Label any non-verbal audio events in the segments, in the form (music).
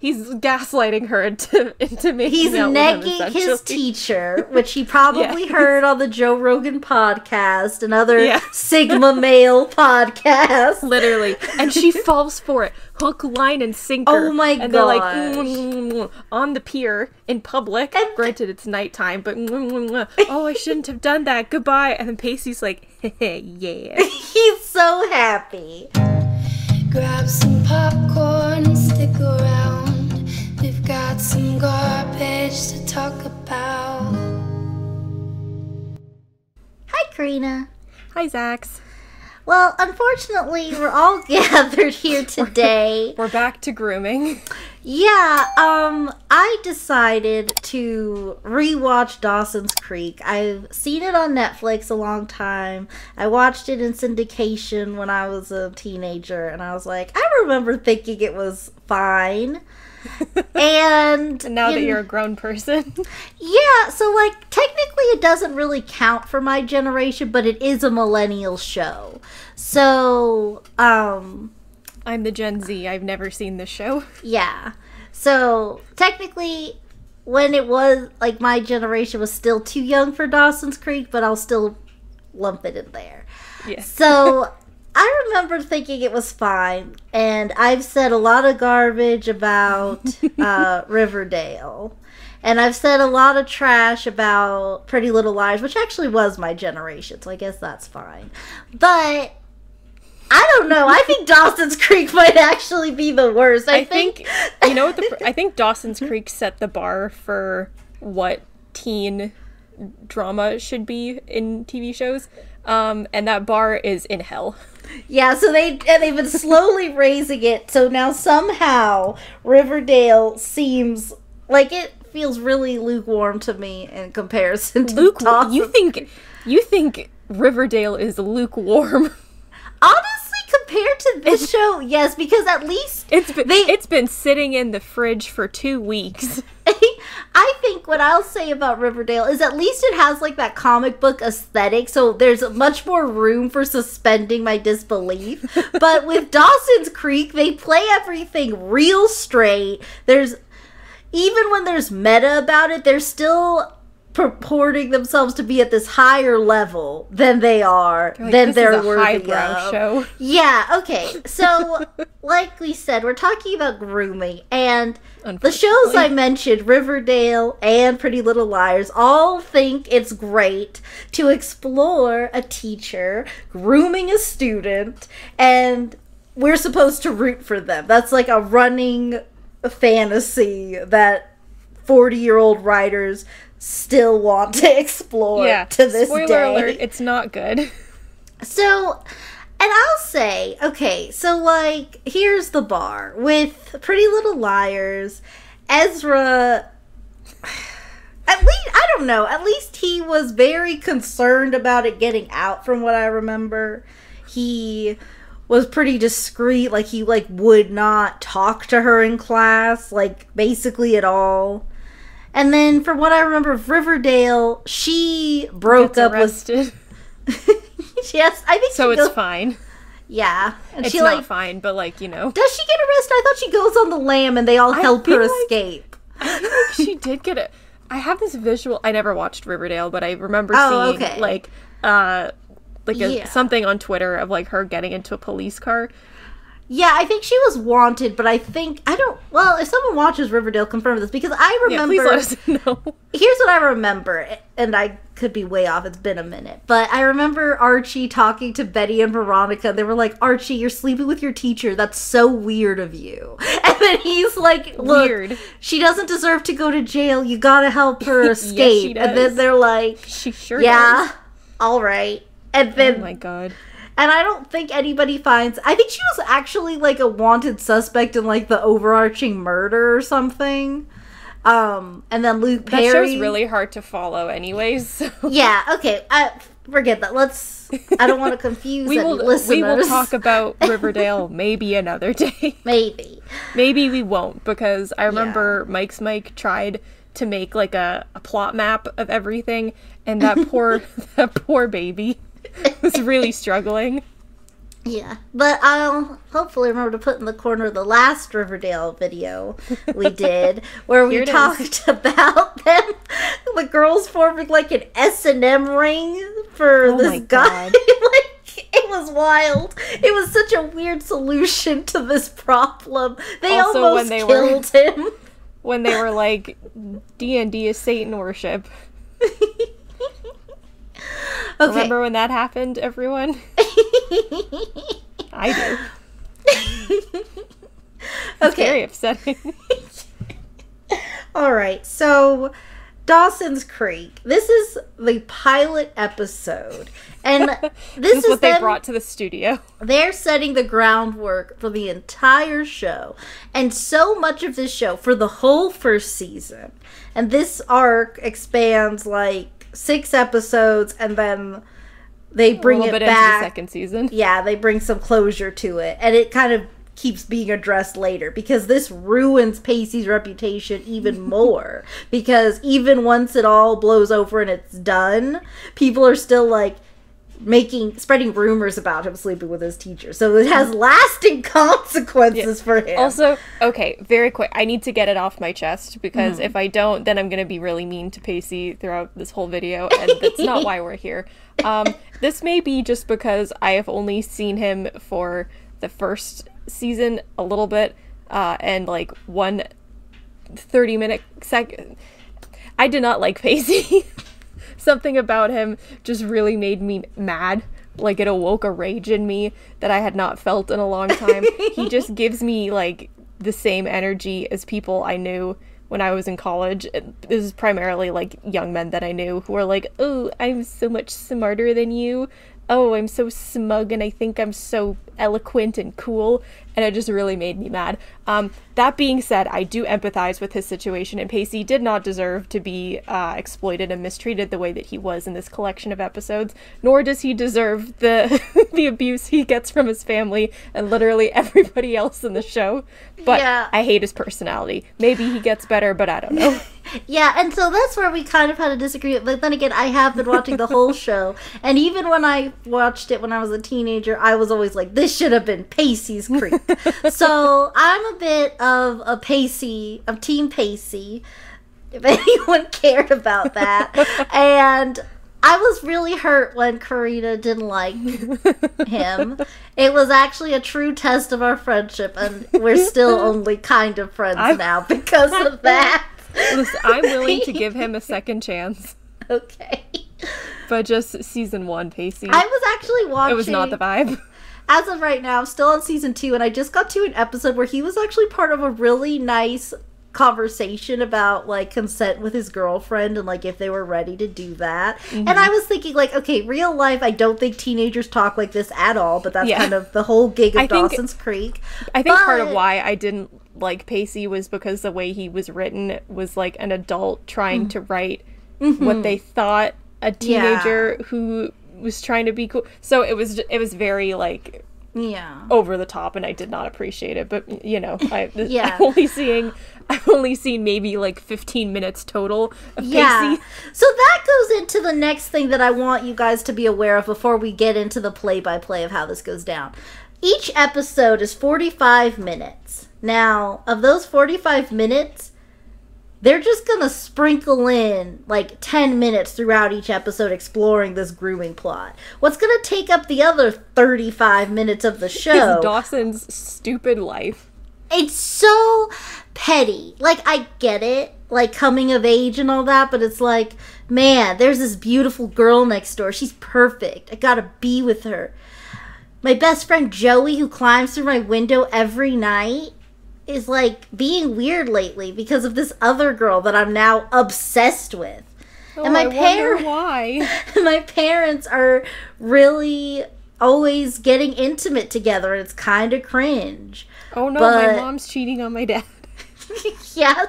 he's gaslighting her into into making He's out with him, negging his teacher, which he probably Yeah. heard on the Joe Rogan podcast and other Yeah. (laughs) Sigma male podcasts. literally and she (laughs) falls for it hook line and sinker Oh my god! and they're like "Mm, mm, mm," on the pier in public And- granted it's nighttime but (laughs) oh i shouldn't have done that goodbye and then pacey's like hey, yeah He's so happy. Grab some popcorn and stick around. We've got some garbage to talk about. Hi, Karina. hi zax Well, unfortunately, we're all (laughs) gathered here today. (laughs) we're back to grooming Yeah, um, I decided to rewatch Dawson's Creek. I've seen it on Netflix a long time. I watched it in syndication when I was a teenager, and I was like, I remember thinking it was fine. And and (laughs) now that you're a grown person (laughs) yeah, so like technically it doesn't really count for my generation, but it is a millennial show. So, um, i'm the gen z i've never seen this show (laughs) Yeah. So technically, when it was like my generation was still too young for Dawson's Creek, but I'll still lump it in there. yes So I remember thinking it was fine, and I've said a lot of garbage about (laughs) uh, Riverdale. And I've said a lot of trash about Pretty Little Liars, which actually was my generation, so I guess that's fine. But I don't know. I think (laughs) Dawson's Creek might actually be the worst. I, I think you know what the I think Dawson's (laughs) Creek set the bar for what teen drama should be in TV shows. Um, and that bar is in hell. Yeah, so they and they've been slowly (laughs) raising it. So now somehow Riverdale seems like it feels really lukewarm to me in comparison to Luke, you think you think Riverdale is lukewarm? honestly compared to this (laughs) show, yes, because at least It's been They- it's been sitting in the fridge for two weeks. I think what I'll say about Riverdale is at least it has like that comic book aesthetic, so there's much more room for suspending my disbelief. (laughs) but with Dawson's Creek, they play everything real straight. There's even when there's meta about it, they're still purporting themselves to be at this higher level than they are Like, than they're worthy of. show. Yeah, okay. (laughs) So, like we said, we're talking about grooming, and the shows I mentioned, Riverdale and Pretty Little Liars, all think it's great to explore a teacher grooming a student, and we're supposed to root for them. That's like a running fantasy that 40 year old writers still want to (laughs) explore Yeah. to this Spoiler day. alert, it's not good. So, and I'll say, okay, so like, here's the bar with Pretty Little Liars, Ezra. (sighs) At least, I don't know, at least he was very concerned about it getting out from what I remember. He was pretty discreet, like, he, like, would not talk to her in class, like, basically at all. And then, from what I remember of Riverdale, she broke up with. arrested. (laughs) yes, I think so it's goes- fine. Yeah, and It's she not like fine, but like, you know. does she get arrested? I thought she goes on the lam and they all help her like- escape. I feel like she (laughs) did get it. I have this visual. I never watched Riverdale, but I remember Oh, seeing okay. like uh like a, Yeah. something on Twitter of like her getting into a police car. Yeah, I think she was wanted, but I think I don't. Well, if someone watches Riverdale, confirm this because I remember. Yeah, please let us (laughs) know. Here's what I remember, and I could be way off. It's been a minute, but I remember Archie talking to Betty and Veronica. They were like, "Archie, you're sleeping with your teacher. That's so weird of you." (laughs) And then he's like, "Look, Weird. she doesn't deserve to go to jail. You gotta help her (laughs) Yes, escape." she And then they're like, She sure "Yeah, does. all right." And Oh then my god. And I don't think anybody finds. I think she was actually like a wanted suspect in like the overarching murder or something. Um, and then Luke Perry. That show's really hard to follow, anyways. (laughs) So Yeah. Okay. I forget that. Let's. I don't want to confuse we will listeners. we will talk about (laughs) Riverdale maybe another day. Maybe. maybe we won't because I remember Mike's Mike tried to make like a, a plot map of everything, and that poor (laughs) that poor baby (laughs) was really struggling. Yeah, but I'll hopefully remember to put in the corner the last Riverdale video we (laughs) did, where we it is. talked (laughs) about them, the girls forming like an S and M ring for Oh this guy. God. like it was wild. It was such a weird solution to this problem. They Also, when almost they were- killed him. When they were like, D and D is Satan worship. Okay. Remember when that happened, everyone? (laughs) I do. It's okay. very upsetting. (laughs) All right, so Dawson's Creek. This is the pilot episode, and (laughs) this, This is is what they brought to the studio. They're setting the groundwork for the entire show, and so much of this show for the whole first season. And this arc expands like six episodes, and then they bring a little it bit into the back. second season. (laughs) yeah, they bring some closure to it, and it kind of keeps being addressed later because this ruins Pacey's reputation even (laughs) more. because even once it all blows over and it's done, people are still like making spreading rumors about him sleeping with his teacher. So it has lasting (laughs) consequences for him. Also, okay, very quick. I need to get it off my chest because Mm-hmm. if I don't, then I'm going to be really mean to Pacey throughout this whole video, and that's not why we're here. (laughs) Um, this may be just because I have only seen him for the first season a little bit, uh, and like one 30 minute second. I did not like Pacey. (laughs) Something about him just really made me mad. Like it awoke a rage in me that I had not felt in a long time. he (laughs) just gives me like the same energy as people I knew when I was in college. This is primarily like young men that I knew who are like, "Oh, I'm so much smarter than you. Oh, I'm so smug and I think I'm so eloquent and cool." And it just really made me mad. Um, that being said, I do empathize with his situation, and Pacey did not deserve to be uh, exploited and mistreated the way that he was in this collection of episodes. Nor does he deserve the (laughs) the abuse he gets from his family and literally everybody else in the show. But Yeah. I hate his personality. Maybe he gets better, but I don't know. (laughs) Yeah, and so that's where we kind of had a disagreement. But then again, I have been watching the whole (laughs) show, and even when I watched it when I was a teenager, I was always like, "This should have been Pacey's Creek." (laughs) so I'm a bit of a Pacey, of Team Pacey, if (laughs) anyone cared about that, and. I was really hurt when Karina didn't like him. It was actually a true test of our friendship, and we're still only kind of friends I'm- now because of that. Listen, I'm willing to give him a (laughs) second chance, Okay. but just season one, Pacey. I was actually watching. it was not the vibe. As of right now, I'm still on season two, and I just got to an episode where he was actually part of a really nice conversation about like consent with his girlfriend and like if they were ready to do that. And Mm-hmm. I was thinking like, okay, real life, I don't think teenagers talk like this at all, but that's Yeah. kind of the whole gig of I think- Dawson's Creek. I think part of why I didn't like Pacey was because the way he was written was like an adult trying mm-hmm. to write mm-hmm. what they thought a teenager who was trying to be cool. So it was it was very like Yeah. over the top, and I did not appreciate it. But you know, I, (laughs) Yeah. I'm only seeing I've only seen maybe like 15 minutes total of Yeah. Pacey. So that goes into the next thing that I want you guys to be aware of before we get into the play by play of how this goes down. Each episode is 45 minutes. Now, of those 45 minutes, they're just going to sprinkle in like 10 minutes throughout each episode exploring this grooming plot. What's going to take up the other 35 minutes of the (laughs) show? Is? Dawson's stupid life. it's so petty. Like I get it, like coming of age and all that, but it's like, man, there's this beautiful girl next door. She's perfect. I gotta be with her. My best friend Joey, who climbs through my window every night, is like being weird lately because of this other girl that I'm now obsessed with. Oh, And my I wonder par- why. (laughs) my parents are really always getting intimate together, and it's kind of cringe. Oh no, But- my mom's cheating on my dad. (laughs) (laughs) yeah.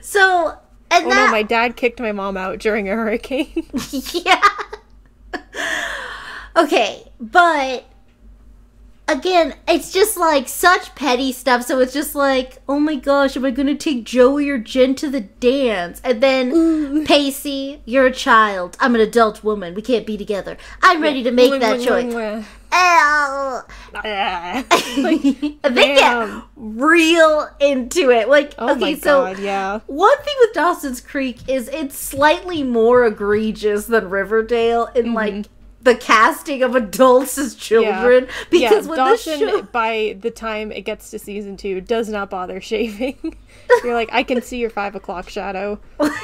So, and Oh that, no, my dad kicked my mom out during a hurricane. yeah. okay, but again, it's just like such petty stuff. So it's just like, oh my gosh, am I gonna take Joey or Jen to the dance? And then Pacey, you're a child. I'm an adult woman. We can't be together. I'm ready to make that choice. Ow. (laughs) And they get real into it. Like, oh okay, so god, yeah. one thing with Dawson's Creek is it's slightly more egregious than Riverdale in like the casting of adults as children. Because yeah, when Dawson, the show by the time it gets to season two, does not bother (laughs) shaving. You're like, I can see your five o'clock shadow.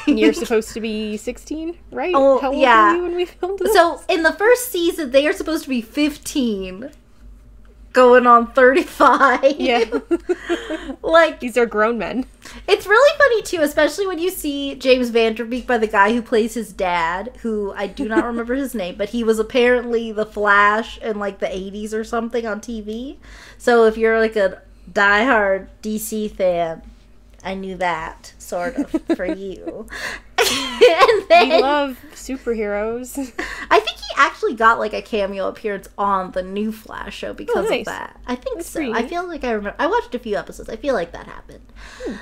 And you're (laughs) supposed to be 16, right? Oh, How old yeah. were you when we filmed this? So in the first season, they are supposed to be 15, going on 35. yeah. (laughs) like These are grown men. it's really funny too, especially when you see James Van Der Beek by the guy who plays his dad, who I do not (laughs) remember his name, but he was apparently the Flash in like the 80s or something on TV. So if you're like a diehard DC fan, I knew that sort of for (laughs) you. and We then love superheroes. (laughs) I think he actually got like a cameo appearance on the new Flash show because Oh, nice. of that. I think That's so. pretty I feel like I remember. I watched a few episodes. I feel like that happened. Hmm.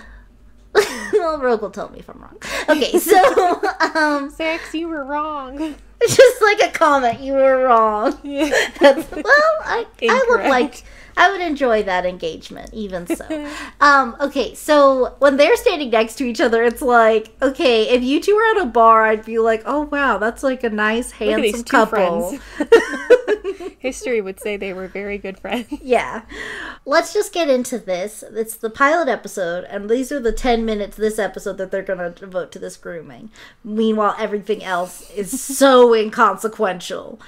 well, (laughs) Rogue will tell me if I'm wrong. Okay, so (laughs) um, Sax, you were wrong. It's just like a comment, you were wrong. Yeah. That's, well, I, I would like, I would enjoy that engagement, even so. (laughs) um, okay, so when they're standing next to each other, it's like, okay, if you two were at a bar, I'd be like, oh wow, that's like a nice, Look at these handsome couple. (laughs) History would say they were very good friends. yeah. Let's just get into this. It's the pilot episode, and these are the 10 minutes this episode that they're going to devote to this grooming. Meanwhile, everything else is so (laughs) inconsequential.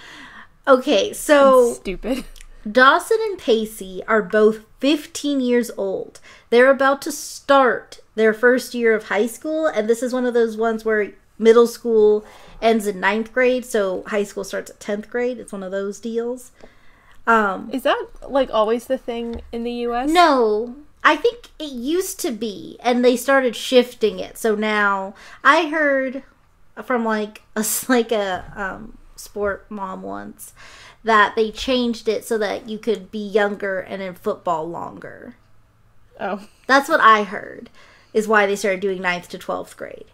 Okay, so. Stupid. Dawson and Pacey are both 15 years old. They're about to start their first year of high school, and this is one of those ones where middle school ends in ninth grade, so high school starts at 10th grade. It's one of those deals. Um, Is that like always the thing in the US? no, I think it used to be, and they started shifting it. So now I heard from like a (laughs) like a um, sport mom once that they changed it so that you could be younger and in football longer. Oh. That's what I heard. Is why they started doing 9th to 12th grade.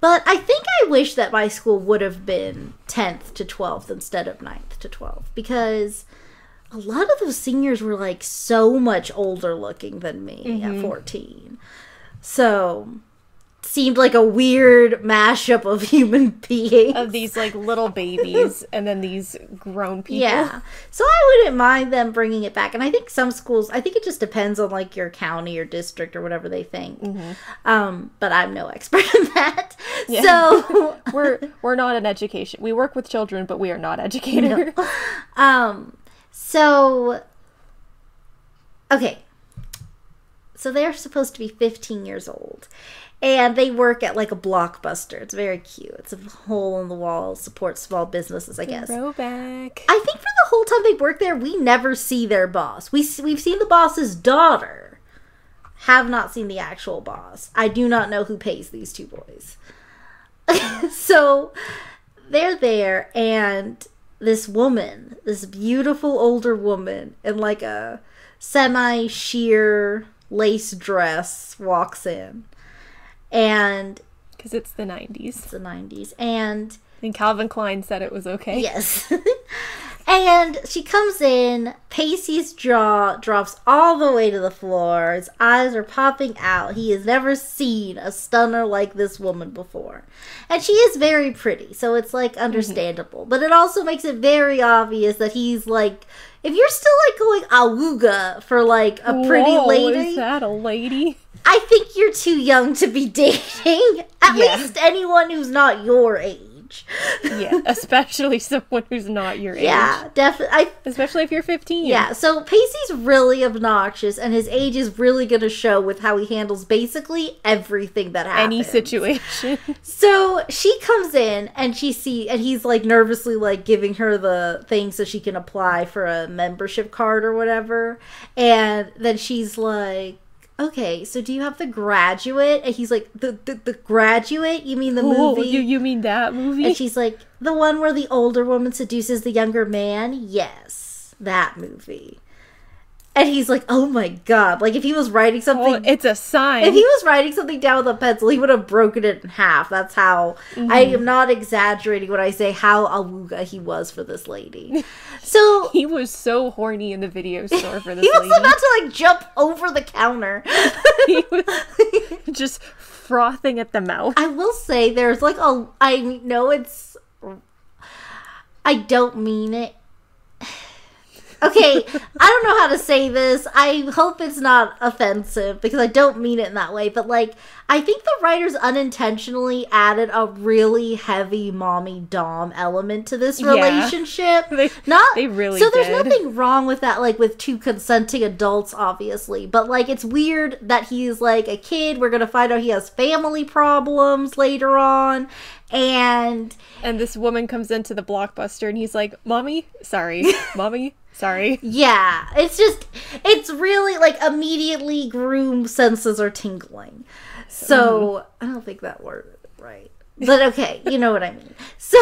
But I think I wish that my school would have been 10th to 12th instead of 9th to 12th because a lot of those seniors were like so much older looking than me at mm-hmm. 14. So seemed like a weird mashup of (laughs) human beings. Of these like little babies (laughs) and then these grown people. Yeah. So I wouldn't mind them bringing it back. And I think some schools, I think it just depends on like your county or district or whatever they think. Um, but I'm no expert (laughs) in that. Yeah. So, We're we're not an education. We work with children, but we are not educators. um, so, okay. So they're supposed to be 15 years old. And they work at like a blockbuster. It's very cute. It's a hole in the wall, supports small businesses, I guess. Throwback. I think for the whole time they work there, we never see their boss. We we've seen the boss's daughter, have not seen the actual boss. I do not know who pays these two boys. (laughs) so they're there, and this woman, this beautiful older woman, in like a semi sheer lace dress, walks in, and Because it's the 90s. it's the nineties, and And Calvin Klein said it was okay. Yes. (laughs) and she comes in, Pacey's jaw drops all the way to the floor. His eyes are popping out. He has never seen a stunner like this woman before. And she is very pretty, so it's like mm-hmm. understandable. But it also makes it very obvious that he's like if you're still like going awooga for like a pretty Whoa, lady, Is that a lady? I think you're too young to be (laughs) dating. At Yeah. least anyone who's not your age. Yeah, (laughs) especially someone who's not your age. Yeah, definitely. Especially if you're 15. Yeah, so Pacey's really obnoxious, and his age is really going to show with how he handles basically everything that happens. Any situation. (laughs) So she comes in, and she see, and he's like nervously like giving her the thing so she can apply for a membership card or whatever, and then she's like. Okay, so do you have the graduate? And he's like, the the, the graduate? You mean the Oh, movie? you, you mean that movie? And she's like, the one where the older woman seduces the younger man? Yes, that movie. And he's like, "Oh my god!" Like if he was writing oh, something, Well, it's a sign. if he was writing something down with a pencil, he would have broken it in half. That's how I mm-hmm. am not exaggerating when I say how awuga he was for this lady. So (laughs) He was so horny in the video (laughs) store for this he was lady. about to like jump over the counter. (laughs) he was just frothing at the mouth. I will say there's like a I know it's I don't mean it. Okay, I don't know how to say this. I hope it's not offensive because I don't mean it in that way, but like I think the writers unintentionally added a really heavy mommy dom element to this Yeah. relationship. They- not they really So there's did. nothing wrong with that like with two consenting adults obviously, but like it's weird that he's like a kid. We're going to find out he has family problems later on and And this woman comes into the blockbuster and he's like, Mommy, sorry. (laughs) Mommy, sorry. Yeah, it's just it's really like immediately groom senses are tingling. So mm-hmm. I don't think that word right. But okay, you know what I mean. So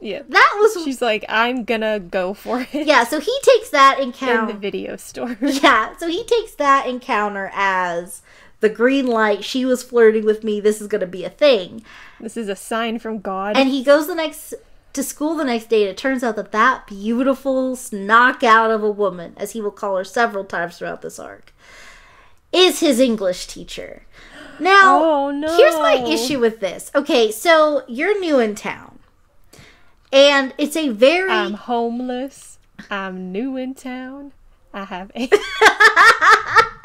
Yeah. that was She's like, I'm gonna go for it yeah, so he takes that in the encounter video store. (laughs) Yeah, so he takes that encounter as the green light, she was flirting with me, this is gonna be a thing. this is a sign from God. And he goes the next to school the next day, and it turns out that that beautiful knockout of a woman, as he will call her several times throughout this arc, is his English teacher. Now, Oh, no. here's my issue with this. Okay, so you're new in town, and it's a very I'm homeless. I'm new in town. I have a (laughs)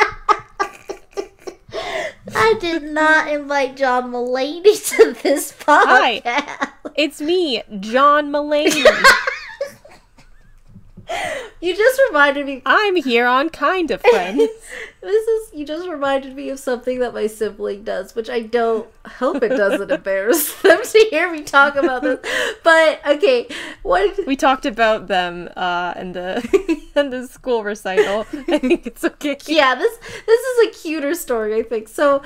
I did not invite John Mulaney to this Hi. It's me, John Mulaney. (laughs) You just reminded me I'm here on Kind of Friends. (laughs) This is you just reminded me of something that my sibling does, which I don't hope it doesn't (laughs) embarrass them to hear me talk about this. But okay, what We talked about them uh, in the (laughs) in the school recital. I think it's okay. yeah, this this is a cuter story, I think. So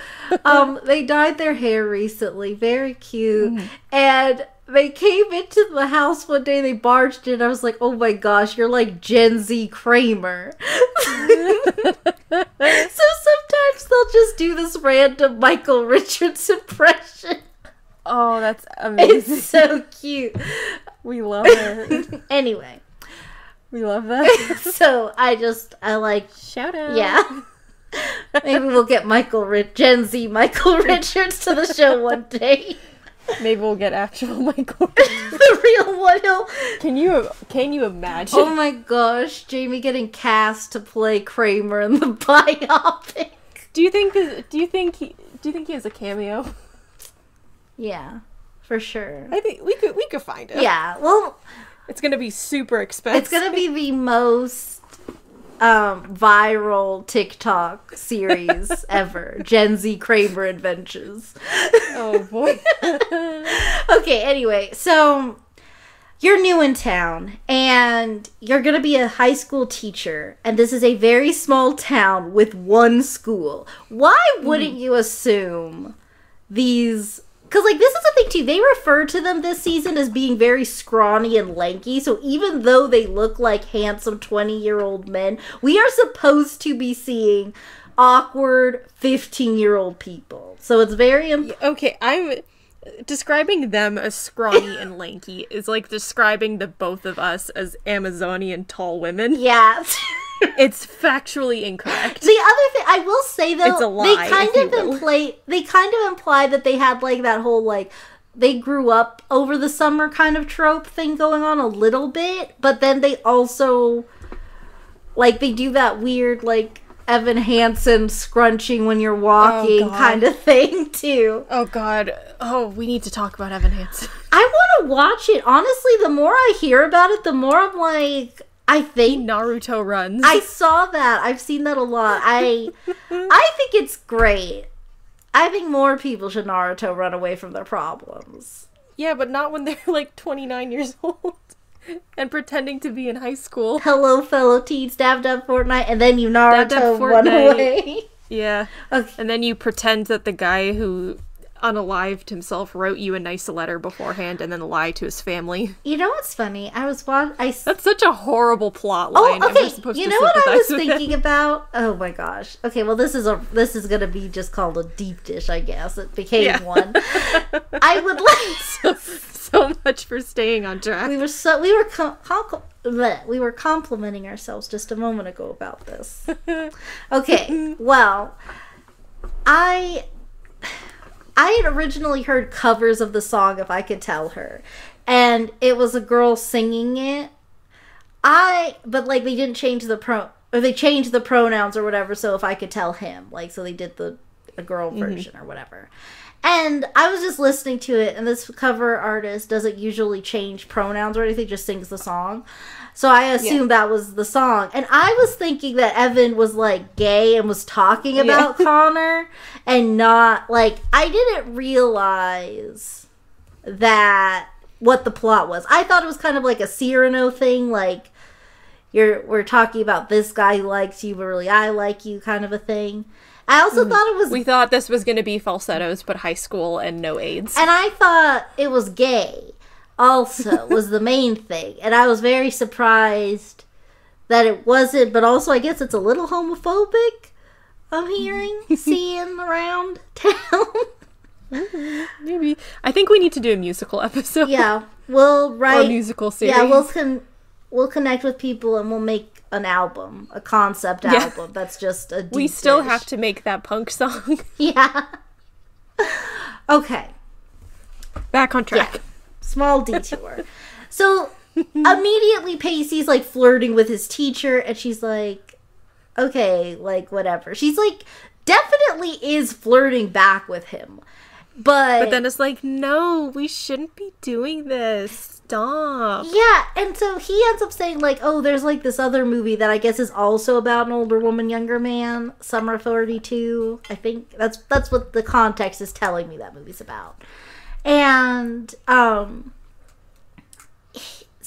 um they dyed their hair recently, very cute. And they came into the house one day, they barged in, I was like, Oh my gosh, you're like Gen Z Kramer. (laughs) so sometimes they'll just do this random Michael Richards impression. Oh, that's amazing. It's so cute. we love it. (laughs) Anyway, We love that. (laughs) so I just I like Shout out. yeah. Maybe we'll get Michael Rich Gen Z Michael Richards to the show one day. Maybe we'll get actual (laughs) Michael. (laughs) the real one. He'll, Can you can you imagine? oh my gosh, Jamie getting cast to play Kramer in the (laughs) biopic. Do you think this, do you think he do you think he has a cameo? Yeah, for sure. I think we could we could find it. Yeah, well, It's gonna be super expensive. it's gonna be the most um viral TikTok series (laughs) ever. Gen Z Kramer Adventures. Oh boy. (laughs) okay, anyway, so you're new in town and you're going to be a high school teacher, and this is a very small town with one school. Why wouldn't you assume these? Because, like, this is the thing, too. They refer to them this season as being very scrawny and lanky. So, even though they look like handsome 20 year old men, we are supposed to be seeing awkward 15 year old people. So, it's very important. okay, I'm describing them as scrawny and lanky is like describing the both of us as Amazonian tall women. (laughs) Yeah. (laughs) It's factually incorrect. The other thing I will say though, lie, they kind of imply they kind of imply that they had like that whole like they grew up over the summer kind of trope thing going on a little bit, but then they also like they do that weird like Evan Hansen scrunching when you're oh, walking God. kind of thing too. Oh god. Oh, we need to talk about Evan Hansen. I want to watch it. Honestly, the more I hear about it, the more I'm like I think Naruto runs. I saw that. I've seen that a lot. I (laughs) I think it's great. I think more people should Naruto run away from their problems. yeah, but not when they're like 29 years (laughs) old and pretending to be in high school. Hello, fellow teens, dab dab Fortnite, and then you Naruto dab run away. Yeah. (laughs) Okay. And then you pretend that the guy who unalived himself, wrote you a nice letter beforehand, and then lie to his family. You know what's funny? I was wa- I That's such a horrible plot Oh, line. we're okay. You know what I was with (laughs) him. thinking about? Oh my gosh. Okay, well this is a this is gonna be just called a deep dish, I guess. It became Yeah. one. (laughs) I would like. (laughs) so much for staying on track. we were so we were com- com- we were complimenting ourselves just a moment ago about this. Okay, well, I I had originally heard covers of the song if I could tell her. And it was a girl singing it. I but like they didn't change the pro or they changed the pronouns or whatever so if I could tell him. Like so they did the a girl mm-hmm. version or whatever. And I was just listening to it and this cover artist doesn't usually change pronouns or anything, just sings the song. So I assumed that was the song. And I was thinking that Evan was like gay and was talking about (laughs) Connor and not like I didn't realize that what the plot was. I thought it was kind of like a Cyrano thing, like you're we're talking about this guy who likes you, but really I like you kind of a thing. I also mm-hmm. thought it was We thought this was going to be falsettos, but high school and no AIDS. and I thought it was gay also was the main thing. And I was very surprised that it wasn't, but also I guess it's a little homophobic. I'm mm-hmm. hearing, seeing (laughs) around town. Mm-hmm. Maybe. I think we need to do a musical episode. yeah, we'll Or write. musical series. Yeah, we'll con- we'll connect with people and we'll make an album, a concept Yeah. album. That's just a. we still dish. have to make that punk song. (laughs) Yeah. okay. Back on track. Small detour. (laughs) so immediately Pacey's like flirting with his teacher and she's like okay, like whatever. She's like definitely is flirting back with him. But, But then it's like, no, we shouldn't be doing this. Stop. yeah, and so he ends up saying like, "Oh, there's like this other movie that I guess is also about an older woman, younger man, Summer 32." I think that's that's what the context is telling me that movie's about. And um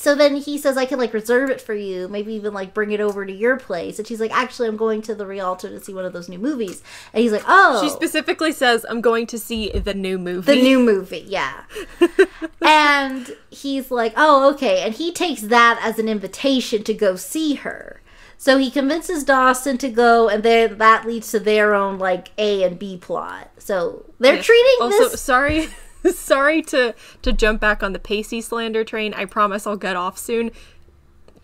so then he says I can like reserve it for you, maybe even like bring it over to your place. And she's like, "Actually, I'm going to the Rialto to see one of those new movies." And he's like, "Oh." She specifically says, I'm going to see the new movie. the new movie, yeah. (laughs) and he's like, "Oh, okay." And he takes that as an invitation to go see her. So he convinces Dawson to go, and then that leads to their own like A and B plot. So they're treating also, this. sorry. (laughs) sorry to to jump back on the Pacey slander train. I promise I'll get off soon.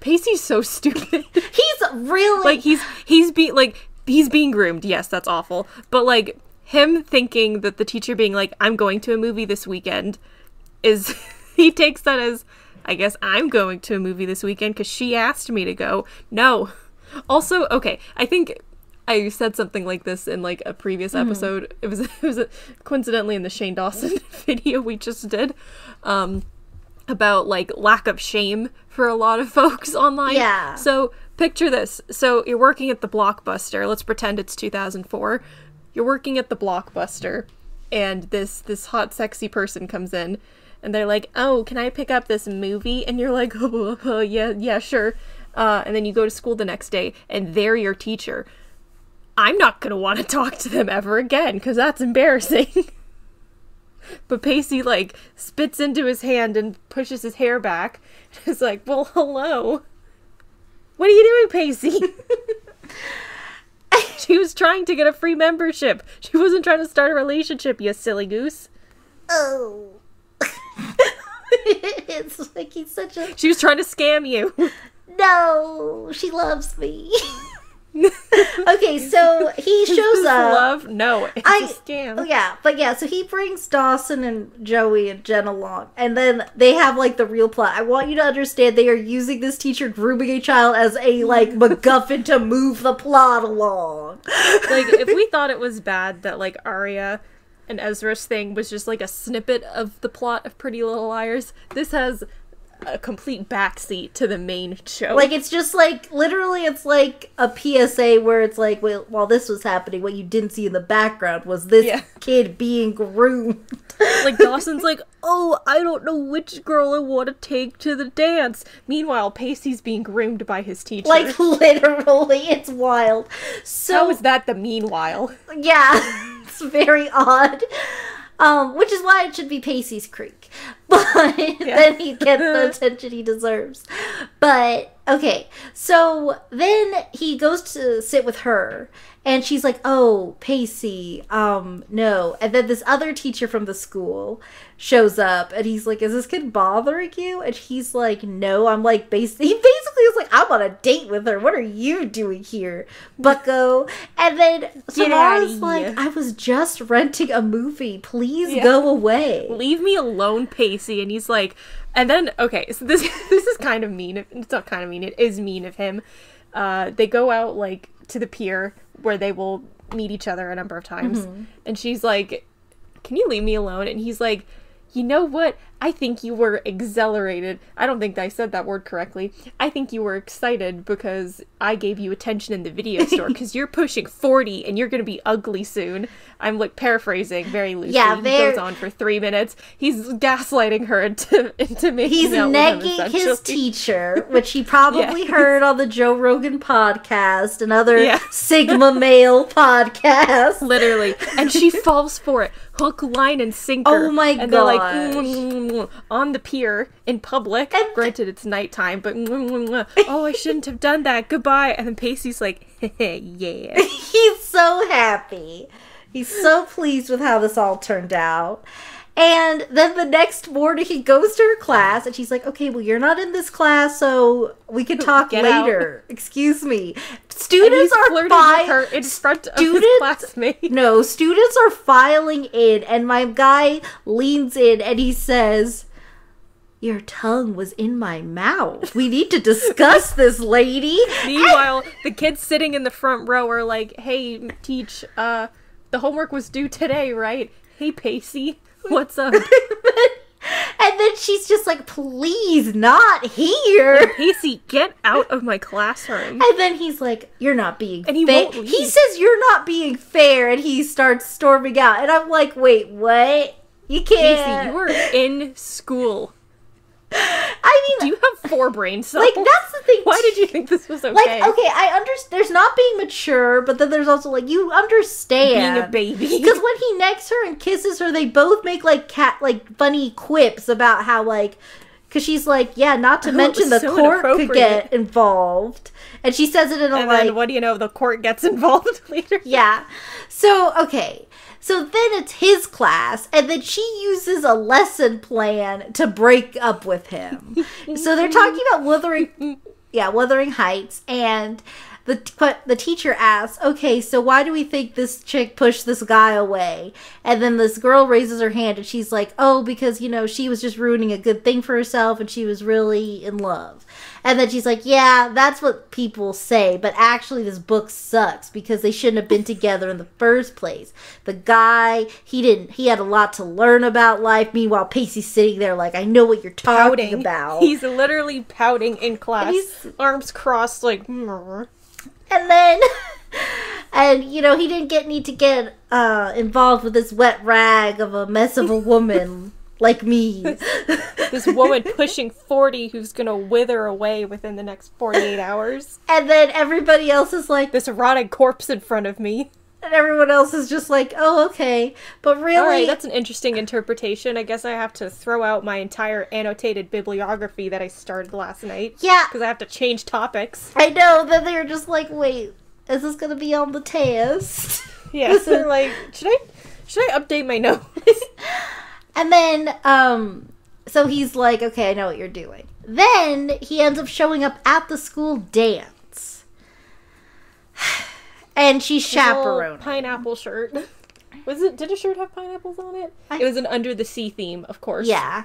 Pacey's so (laughs) stupid. He's really like he's he's be like he's being groomed. Yes, that's awful. But like him thinking that the teacher being like I'm going to a movie this weekend is (laughs) he takes that as I guess I'm going to a movie this weekend cuz she asked me to go. No. Also, okay, I think I said something like this in like a previous episode. It was (laughs) it was coincidentally in the Shane Dawson (laughs) video we just did. Um about like lack of shame for a lot of (laughs) folks online. Yeah. So picture this. So you're working at the Blockbuster. Let's pretend it's 2004. You're working at the Blockbuster, and this this hot, sexy person comes in, and they're like, "Oh, can I pick up this movie?" And you're like, "Oh, oh, yeah, yeah, sure." Uh, and then you go to school the next day, and they're your teacher. I'm not gonna want to talk to them ever again because that's embarrassing. (laughs) But Pacey like spits into his hand and pushes his hair back. (laughs) It's like, well, hello. What are you doing, Pacey? (laughs) she was trying to get a free membership. She wasn't trying to start a relationship, you silly goose. oh. it's like he's such a She was trying to scam you. no. She loves me. (laughs) okay, so he shows up. Love? No, it's I a scam. Oh yeah, but yeah, so he brings Dawson and Joey and Jen along, and then they have like the real plot. I want you to understand they are using this teacher grooming a child as a like (laughs) MacGuffin to move the plot along. like if we (laughs) thought it was bad that like Aria and Ezra's thing was just like a snippet of the plot of Pretty Little Liars, this has a complete backseat to the main show. Like it's just like literally, it's like a PSA where it's like, well, while this was happening, what you didn't see in the background was this Yeah. kid being groomed. (laughs) like Dawson's like, "Oh, I don't know which girl I want to take to the dance." Meanwhile, Pacey's being groomed by his teacher. like (laughs) literally, it's wild. So how is that the meanwhile? Yeah, (laughs) it's very odd. Um, which is why it should be Pacey's Creek. (laughs) But then he gets the (laughs) attention he deserves. But okay, so then he goes to sit with her and she's like, "Oh, Pacey, um, no." And then this other teacher from the school shows up, and he's like, "Is this kid bothering you?" And he's like, "No." I'm like, basically, (laughs) he basically is like, "I'm on a date with her. What are you doing here, Bucko?" And then Tamara's like, "I was just renting a movie. Please Yeah. go away." leave me alone, Pacey. And he's like, and then okay, so this (laughs) this is kind of mean. It's not kind of mean. It is mean of him. Uh, they go out like to the pier where they will meet each other a number of times, mm-hmm. and she's like, "Can you leave me alone?" And he's like. You know what? I think you were exhilarated. I don't think I said that word correctly. I think you were excited because I gave you attention in the video (laughs) store because you're pushing 40 and you're going to be ugly soon. I'm like paraphrasing very loosely. Yeah, he goes on for three minutes. He's gaslighting her into (laughs) into making He's out with him, negging his teacher, (laughs) which he probably Yeah. heard on the Joe Rogan podcast and other Yeah. Sigma male podcasts. Literally, and she falls for it, hook, line, and sinker. Oh my and they're like "Mm, mm, mm, mm," on the pier in public. And- Granted, it's nighttime, but (laughs) oh, I shouldn't have done that. Goodbye. And then Pacey's like, (laughs) yeah. (laughs) He's so happy. He's so pleased with how this all turned out. And then the next morning he goes to her class and she's like, okay, well, you're not in this class, so we can (laughs) talk Get out." later. Excuse me. Students are flirting fi- with her in front of his students- classmate. No, students are filing in, and my guy leans in and he says, Your tongue was in my mouth. We need to discuss (laughs) this, lady. Meanwhile, the kids sitting in the front row are like, "Hey, teach, uh, the homework was due today, right? Hey, Pacey, (laughs) what's up? And then she's just like, Please, not here. Pacey, get out of my classroom." And then he's like, You're not being And he fair. He says, You're not being fair. And he starts storming out. And I'm like, Wait, what? You can't. Pacey, you were in school. I mean, Do you have four brain cells? like, that's the thing. Why did you think this was okay? Like, okay, I understand. There's not being mature, but then there's also like you understand Being a baby. (laughs) Because when he necks her and kisses her, they both make like cat like funny quips about how like. Because she's like, yeah, not to Oh, mention the so court could get involved, and she says it in a and like, then what do you know? The court gets (laughs) involved later. yeah. So, okay. So then it's his class, and then she uses a lesson plan to break up with him. so they're talking about Wuthering, (laughs) yeah, Wuthering Heights, and the but the teacher asks, "Okay, so why do we think this chick pushed this guy away?" And then this girl raises her hand, and she's like, "Oh, because you know she was just ruining a good thing for herself, and she was really in love." And then she's like, "Yeah, that's what people say, but actually this book sucks because they shouldn't have been (laughs) together in the first place. The guy, he didn't he had a lot to learn about life. Meanwhile, Pacey's sitting there like, "I know what you're talking Pouting. about." He's literally pouting in class, arms crossed, like. "Mrr." And then (laughs) and you know, he didn't get need to get uh involved with this wet rag of a mess of a woman (laughs) like me. (laughs) This woman pushing forty who's gonna wither away within the next forty-eight hours. And then everybody else is like This rotting corpse in front of me. And everyone else is just like, "Oh, okay." But really All right, that's an interesting interpretation. I guess I have to throw out my entire annotated bibliography that I started last night. Yeah. Because I have to change topics. I know that they're just like, wait, is this gonna be on the test? (laughs) Yeah, so they're like, (laughs) should I should I update my notes? (laughs) and then, um, so he's like, okay, I know what you're doing. Then he ends up showing up at the school dance, (sighs) (sighs) (sighs) and she's chaperoning. pineapple shirt. Was it? Did a shirt have pineapples on it? I- it was an under the sea theme, of course. Yeah,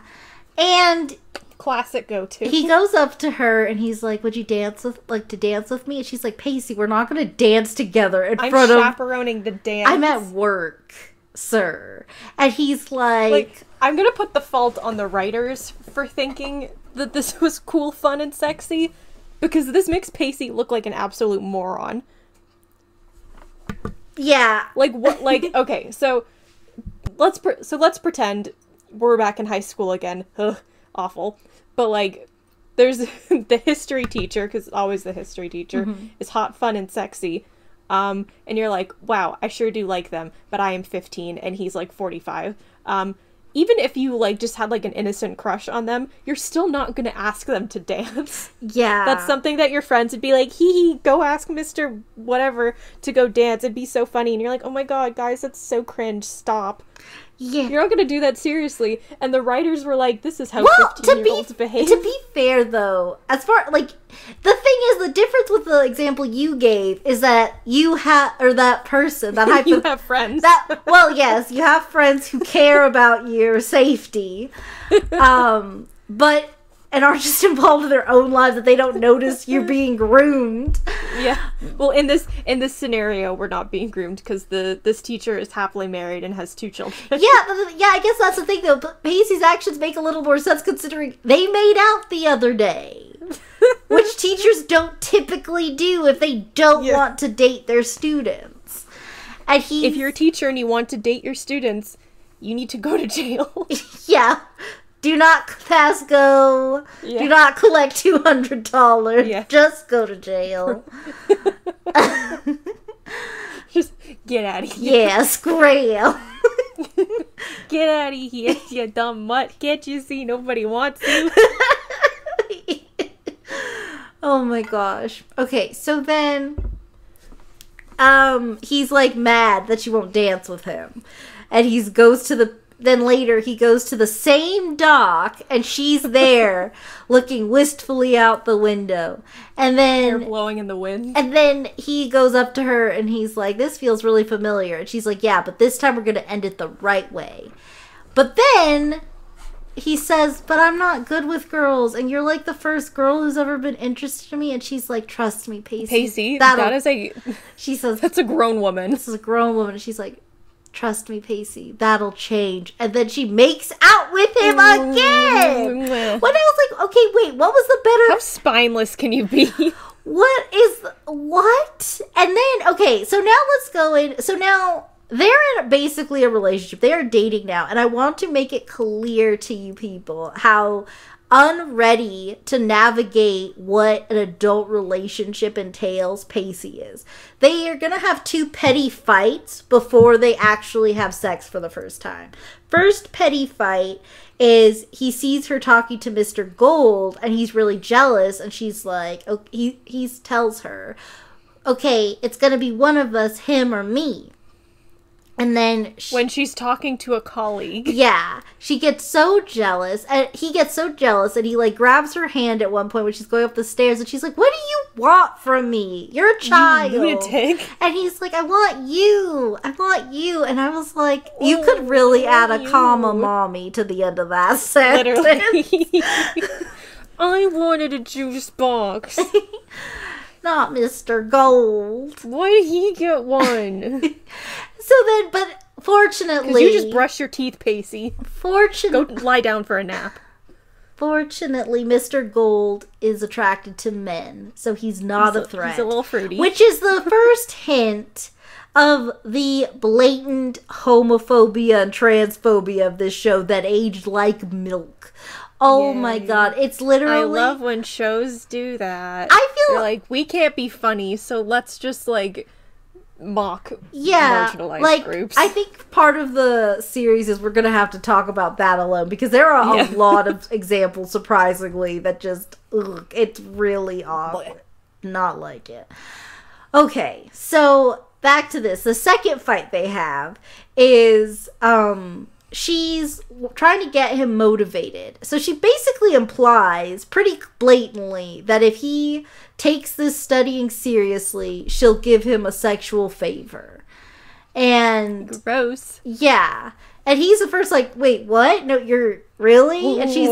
and classic go to. he goes up to her and he's like, "Would you dance with like to dance with me?" And she's like, "Pacey, we're not gonna dance together in I'm front of." chaperoning the dance. I'm at work, sir. And he's like, like I'm gonna put the fault on the writers for thinking that this (laughs) was cool, fun, and sexy, because this makes Pacey look like an absolute moron. Yeah, Like what? Like (laughs) okay, so let's pre- so let's pretend we're back in high school again. Ugh, awful. But like, there's (laughs) the history teacher because always the history teacher is hot, fun, and sexy. um, and you're like, wow, I sure do like them, but I am 15 and he's like 45. Um, even if you like just had like an innocent crush on them, you're still not gonna ask them to (laughs) dance. Yeah. That's something that your friends would be like, hee hee, go ask Mr. Whatever to go dance. It'd be so funny. And you're like, oh my god, guys, that's so cringe. Stop. Yeah. You're not gonna do that seriously. And the writers were like, this is how well, 15 to year be olds behave. to be fair though, as far like the thing is the difference with the example you gave is that you have or that person that (laughs) hypo- you have friends. that well yes you have friends who care about your safety (laughs) um but and are just (laughs) involved in their own lives that they don't notice you're being groomed yeah. Well, in this in this scenario, we're not being groomed because the this teacher is happily married and has two children. yeah but- yeah i guess that's the thing though but pacey's actions make a little more sense considering they made out the other day (laughs) which teachers don't typically do if they don't Yeah. want to date their students and he if you're a teacher and you want to date your students, you need to go to jail. (laughs) yeah do not pass go Yeah. do not collect $200 Yeah. just go to jail (laughs) (laughs) Just get out of here. yeah scram (laughs) Get out of here, you dumb mutt. Can't you see nobody wants you? oh my gosh. Okay, so then um he's like mad that she won't dance with him. And he goes to the then later he goes to the same dock and she's (laughs) there looking wistfully out the window. And then Hair blowing in the wind. and then he goes up to her and he's like, This feels really familiar. And she's like, Yeah, but this time we're going to end it the right way. But then he says, But I'm not good with girls. And you're like the first girl who's ever been interested in me. And she's like, Trust me, Pacey. Pacey, That'll-" that is a She says, (laughs) that's a grown woman. This is a grown woman. And she's like, Trust me, Pacey. That'll change. And then she makes out with him again. When I was like, Okay, wait, what was the better How spineless can you be? (laughs) what is what and then okay so now let's go in so now they're in basically a relationship they are dating now and i want to make it clear to you people how unready to navigate what an adult relationship entails pacey is they are gonna have two petty fights before they actually have sex for the first time first petty fight is he sees her talking to Mr. Gold and he's really jealous and she's like oh, he he tells her okay it's going to be one of us him or me and then she, when she's talking to a colleague. (laughs) yeah she gets so jealous and he gets so jealous and he like grabs her hand at one point when she's going up the stairs and she's like what do you want from me you're a child lunatic. and he's like i want you i want you and i was like you Oh, could really add a you. comma mommy to the end of that (laughs) sentence Literally. (laughs) I wanted a juice box. not mr gold Why did he get one? So then but fortunately you just brush your teeth, Pacey. Fortunately, go lie down for a nap. fortunately mr gold is attracted to men so he's not He's a threat He's a little fruity. which is the first hint of the blatant homophobia and transphobia of this show that aged like milk. Oh my god, it's literally I love when shows do that. I feel- like we can't be funny, so let's just like mock yeah, marginalized like groups. I think part of the series is we're gonna have to talk about that alone because there are a Yeah. lot of (laughs) examples, surprisingly, that just ugh, it's really awful. Not like it. Okay, so back to this. The second fight they have is um she's trying to get him motivated. So she basically implies pretty blatantly that if he takes this studying seriously, she'll give him a sexual favor. And gross. yeah. And he's the first like, "Wait, what? No, you're really?" And she's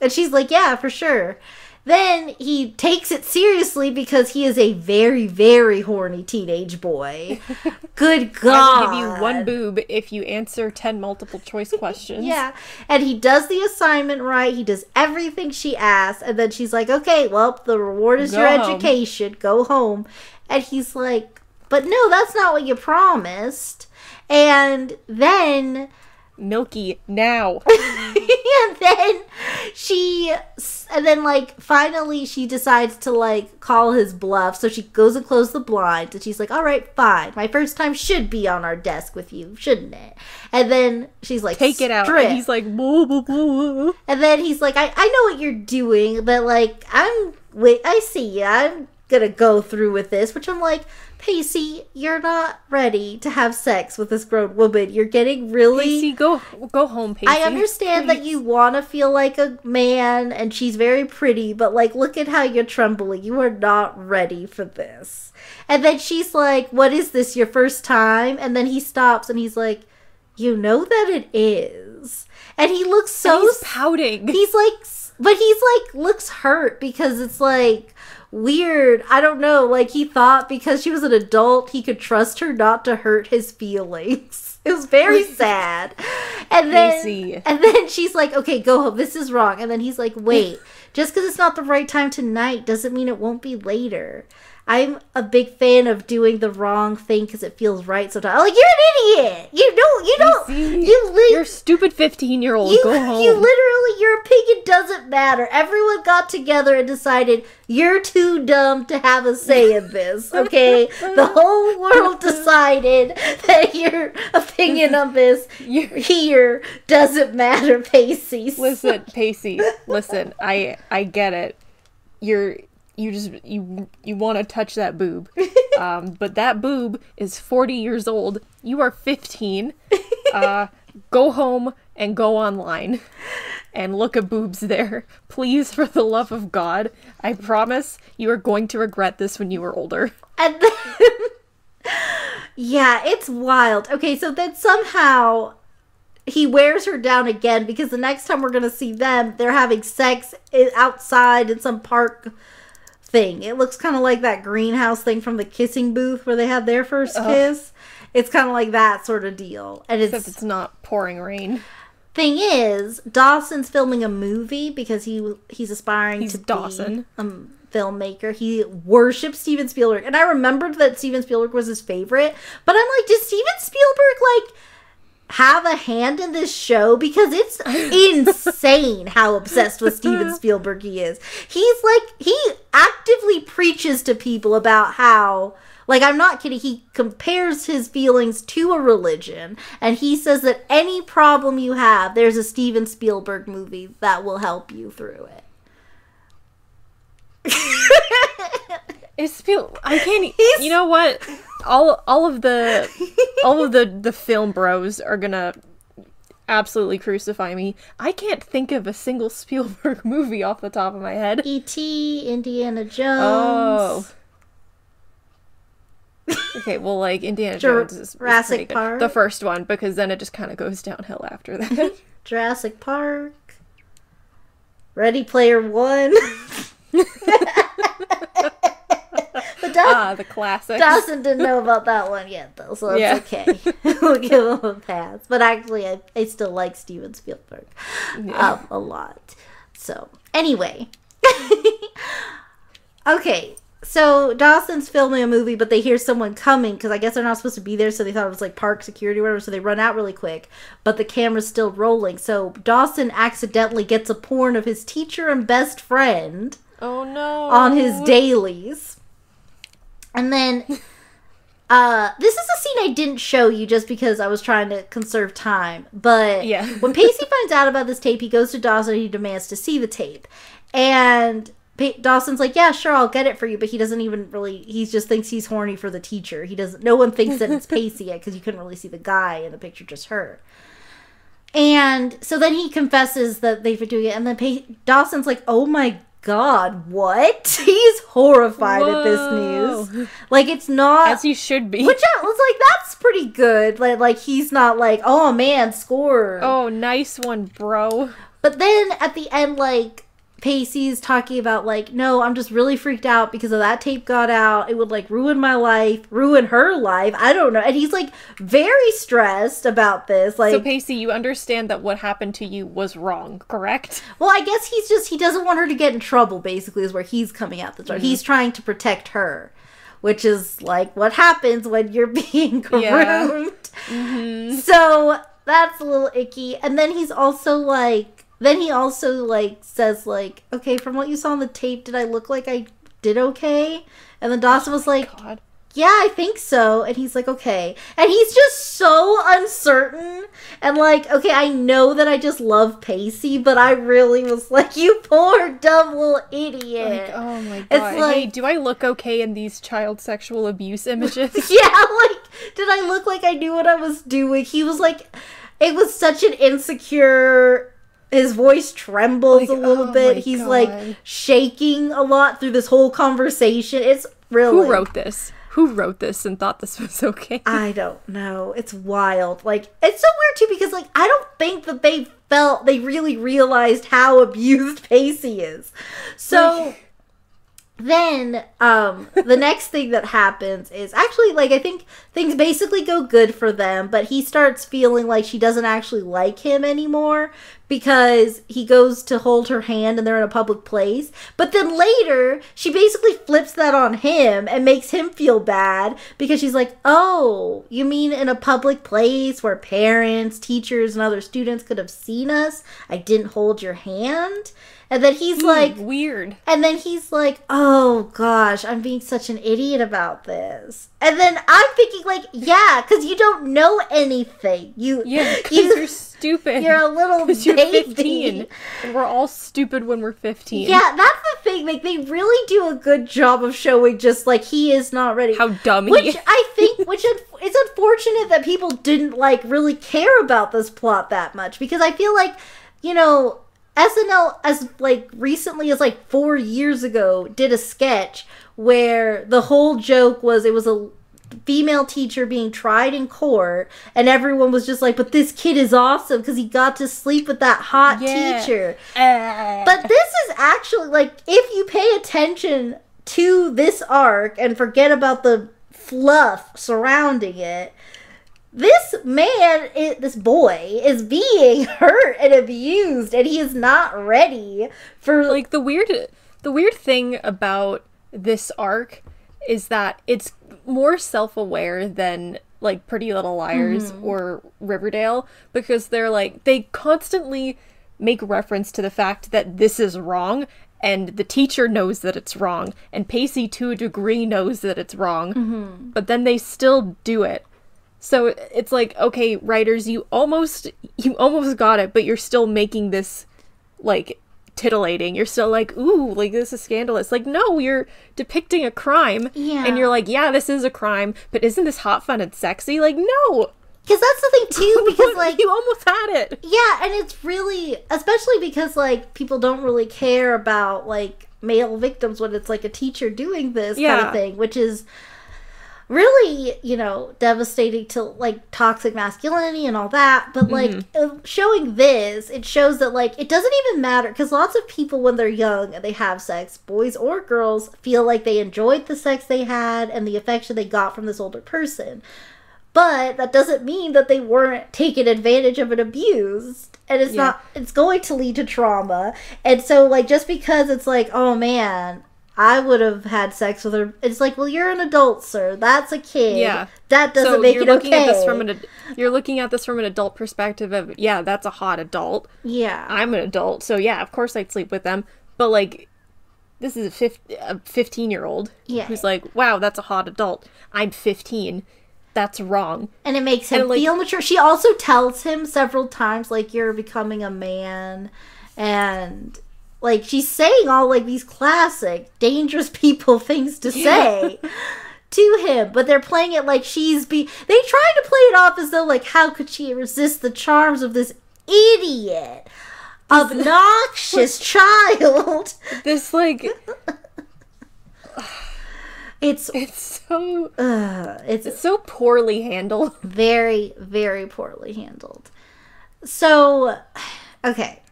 and she's like, "Yeah, for sure." Then he takes it seriously because he is a very, very horny teenage boy. (laughs) Good God! I will give you one boob if you answer ten multiple choice (laughs) questions. Yeah, and he does the assignment right. He does everything she asks, and then she's like, "Okay, well, the reward is Go your home." education. Go home." And he's like, "But no, that's not what you promised." And then Milky now. (laughs) and then she and then like finally she decides to like call his bluff so she goes and closes the blinds and she's like all right fine my first time should be on our desk with you shouldn't it and then she's like Take it out. And he's like, blah, blah, blah. and then he's like I, I know what you're doing but like i'm wait i see you i'm gonna go through with this which i'm like pacey you're not ready to have sex with this grown woman you're getting really Pacey, go go home, Pacey. I understand that you want to feel like a man and she's very pretty, but like, look at how you're trembling. You are not ready for this. And then she's like, What is this, your first time? And then he stops and he's like, You know that it is. And he looks so. And he's pouting. he's like, but he's like, looks hurt because it's like weird. I don't know. Like, he thought because she was an adult, he could trust her not to hurt his feelings. (laughs) It was very (laughs) sad. And then and then she's like, "Okay, go home. This is wrong." And then he's like, "Wait, just because it's not the right time tonight doesn't mean it won't be later." I'm a big fan of doing the wrong thing because it feels right sometimes. I'm like, you're an idiot. You don't. You don't. Pacey, You li- You're stupid 15 year old. you, Go home. you literally, your opinion doesn't matter. Everyone got together and decided you're too dumb to have a say in this, okay? the (laughs) whole world decided that your opinion on this (laughs) You- here doesn't matter, Pacey. listen, (laughs) Pacey. Listen, I I get it. You're you just you you want to touch that boob, (laughs) um, but that boob is 40 years old. You are 15. (laughs) Uh, go home and go online and look at boobs there. Please, for the love of God, I promise you are going to regret this when you are older. And then, yeah, it's wild. Okay, so then somehow he wears her down again because the next time we're gonna see them, they're having sex outside in some park thing. It looks kind of like that greenhouse thing from the kissing booth where they had their first kiss. It's kind of like that sort of deal, and it's, Except it's not pouring rain. thing is, Dawson's filming a movie because he he's aspiring He's to Dawson. be a filmmaker. He worships Steven Spielberg, and I remembered that Steven Spielberg was his favorite. But I'm like, does Steven Spielberg like have a hand in this show because it's (laughs) insane how obsessed with Steven Spielberg he is. He's like he actively preaches to people about how like I'm not kidding, he compares his feelings to a religion and he says that any problem you have, there's a Steven Spielberg movie that will help you through it. It's feel I can't. He's- You know what? All all of the all of the the film bros are gonna absolutely crucify me. I can't think of a single Spielberg (laughs) movie off the top of my head. E.T., Indiana oh. Jones. Oh. Okay, well, like Indiana Jones is, Jurassic. Park. the first one, because then it just kind of goes downhill after that. (laughs) Jurassic Park. Ready Player One. (laughs) (laughs) ah, the classic. Dawson didn't know about that one yet, though, so it's Yeah. okay. (laughs) we'll give him a pass. But actually, I, I still like Steven Spielberg um, a lot. So, anyway. (laughs) okay, so Dawson's filming a movie, but they hear someone coming because I guess they're not supposed to be there, so they thought it was like park security or whatever, so they run out really quick. But the camera's still rolling, so Dawson accidentally gets a porn of his teacher and best friend oh no. on his dailies. And then (laughs) uh this is a scene I didn't show you just because I was trying to conserve time. But Yeah. (laughs) when Pacey finds out about this tape, he goes to Dawson and he demands to see the tape. And Pa- Dawson's like, "Yeah, sure, I'll get it for you," but he doesn't even really. He just thinks he's horny for the teacher. He doesn't. No one thinks that it's (laughs) Pacey yet because you couldn't really see the guy in the picture, just her. And so then he confesses that they've been doing it, and then pa- Dawson's like, "Oh my god, what?" (laughs) He's horrified at this news. Like it's not. As he should be. which I was like, that's pretty good. Like, like he's not like, "Oh man, score." oh, nice one, bro. But then at the end, like Pacey's talking about like, no, I'm just really freaked out because of that tape got out. It would like ruin my life, ruin her life. I don't know. And he's like very stressed about this. Like, So, Pacey, you understand that what happened to you was wrong, correct? well, I guess he's just he doesn't want her to get in trouble. Basically, is where he's coming out the door. Mm-hmm. He's trying to protect her. Which is like what happens when you're (laughs) being groomed. Yeah. Mm-hmm. So that's a little icky. And then he's also like, then he also like says like, okay, from what you saw on the tape, did I look like I did okay? And then Dawson was oh like, God. yeah, I think so. And he's like, okay. And he's just so uncertain. And like, okay, I know that I just love Pacey, but I really was (laughs) like, you poor dumb little idiot. Like, oh my It's god. hey, like- do I look okay in these child sexual abuse (laughs) images? (laughs) yeah, like, did I look like I knew what I was doing? He was like, it was such an insecure. His voice trembles Like, a little oh bit. He's God. like shaking a lot through this whole conversation. It's really. Who wrote this? Who wrote this and thought this (laughs) was okay? I don't know. It's wild. Like it's so weird too because like I don't think that they felt they really realized how abused (laughs) Pacey is. So then um the (laughs) next thing that happens is actually like I think things basically go good for them, but he starts feeling like she doesn't actually like him anymore because he goes to hold her hand and they're in a public place. But then later, she basically flips that on him and makes him feel bad because she's like, "Oh, you mean in a public place where parents, teachers, and other students could have seen us? I didn't hold your hand?" And then he's hmm, like, weird. and then he's like, "Oh gosh, I'm being such an idiot about this." And then I'm thinking, like, "Yeah, because you don't know anything. You, Yeah, (laughs) you, you're stupid. you're a little (laughs) Because you're 15. And we're all stupid when we're 15. Yeah, that's the thing. Like, they really do a good job of showing just like he is not ready. How dumb he which is. I think, (laughs) which it's unfortunate that people didn't like really care about this plot that much because I feel like, you know, SNL as like recently as like four years ago did a sketch where the whole joke was it was a female teacher being tried in court and everyone was just like but this kid is awesome because he got to sleep with that hot Yeah. teacher Uh, but this is actually like if you pay attention to this arc and forget about the fluff surrounding it, this man, this boy, is being (laughs) hurt and abused, and he is not ready for like. like the weird the weird thing about this arc is that it's more self-aware than like Pretty Little Liars mm-hmm. or Riverdale because they're like they constantly make reference to the fact that this is wrong and the teacher knows that it's wrong and Pacey to a degree knows that it's wrong mm-hmm. but then they still do it so it's like okay writers you almost you almost got it but you're still making this like titillating. You're still like, ooh, like this is scandalous. Like, no, you're depicting a crime. Yeah. And you're like, yeah, this is a crime, but isn't this hot, fun, and sexy? Like, no. Because that's the thing too. (laughs) Because like you almost had it. Yeah, and it's really, especially because like people don't really care about like male victims when it's like a teacher doing this kind of thing, which is really, you know, devastating to like toxic masculinity and all that. But like uh, showing this, it shows that like it doesn't even matter because lots of people when they're young and they have sex, boys or girls, feel like they enjoyed the sex they had and the affection they got from this older person but that doesn't mean that they weren't taken advantage of and abused and it's Yeah. not it's going to lead to trauma and so like just because it's like oh man i would have had sex with her it's like well you're an adult sir that's a kid Yeah. that doesn't so make you're it looking okay at this from an you're looking at this from an adult perspective of yeah, that's a hot adult. yeah I'm an adult, so yeah, of course I'd sleep with them. But like, this is a, fif- a 15 year old Yeah. who's like, wow, that's a hot adult. I'm 15. That's wrong. and it makes him And, like- feel mature she also tells him several times like you're becoming a man and like she's saying all like these classic dangerous (laughs) people things to say to him but they're playing it like she's be they try to play it off as though like how could she resist the charms of this idiot? Obnoxious (laughs) child. This like, (sighs) it's it's so uh, it's (sighs) it's so poorly handled. very very poorly handled. So (sighs) okay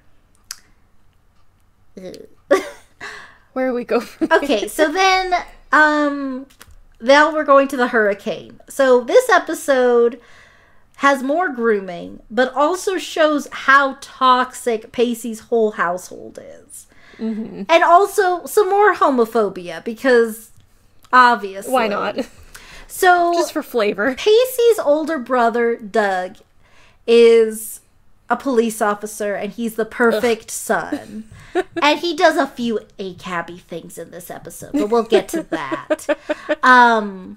(laughs) Where do we go from okay so then um now we're going to the hurricane. So this episode has more grooming but also shows how toxic pacey's whole household is. And also some more homophobia because obviously. Why not? so Just for flavor. Pacey's older brother, Doug, is a police officer and he's the perfect son. (laughs) and he does a few ACABY things in this episode, but we'll get to that. Um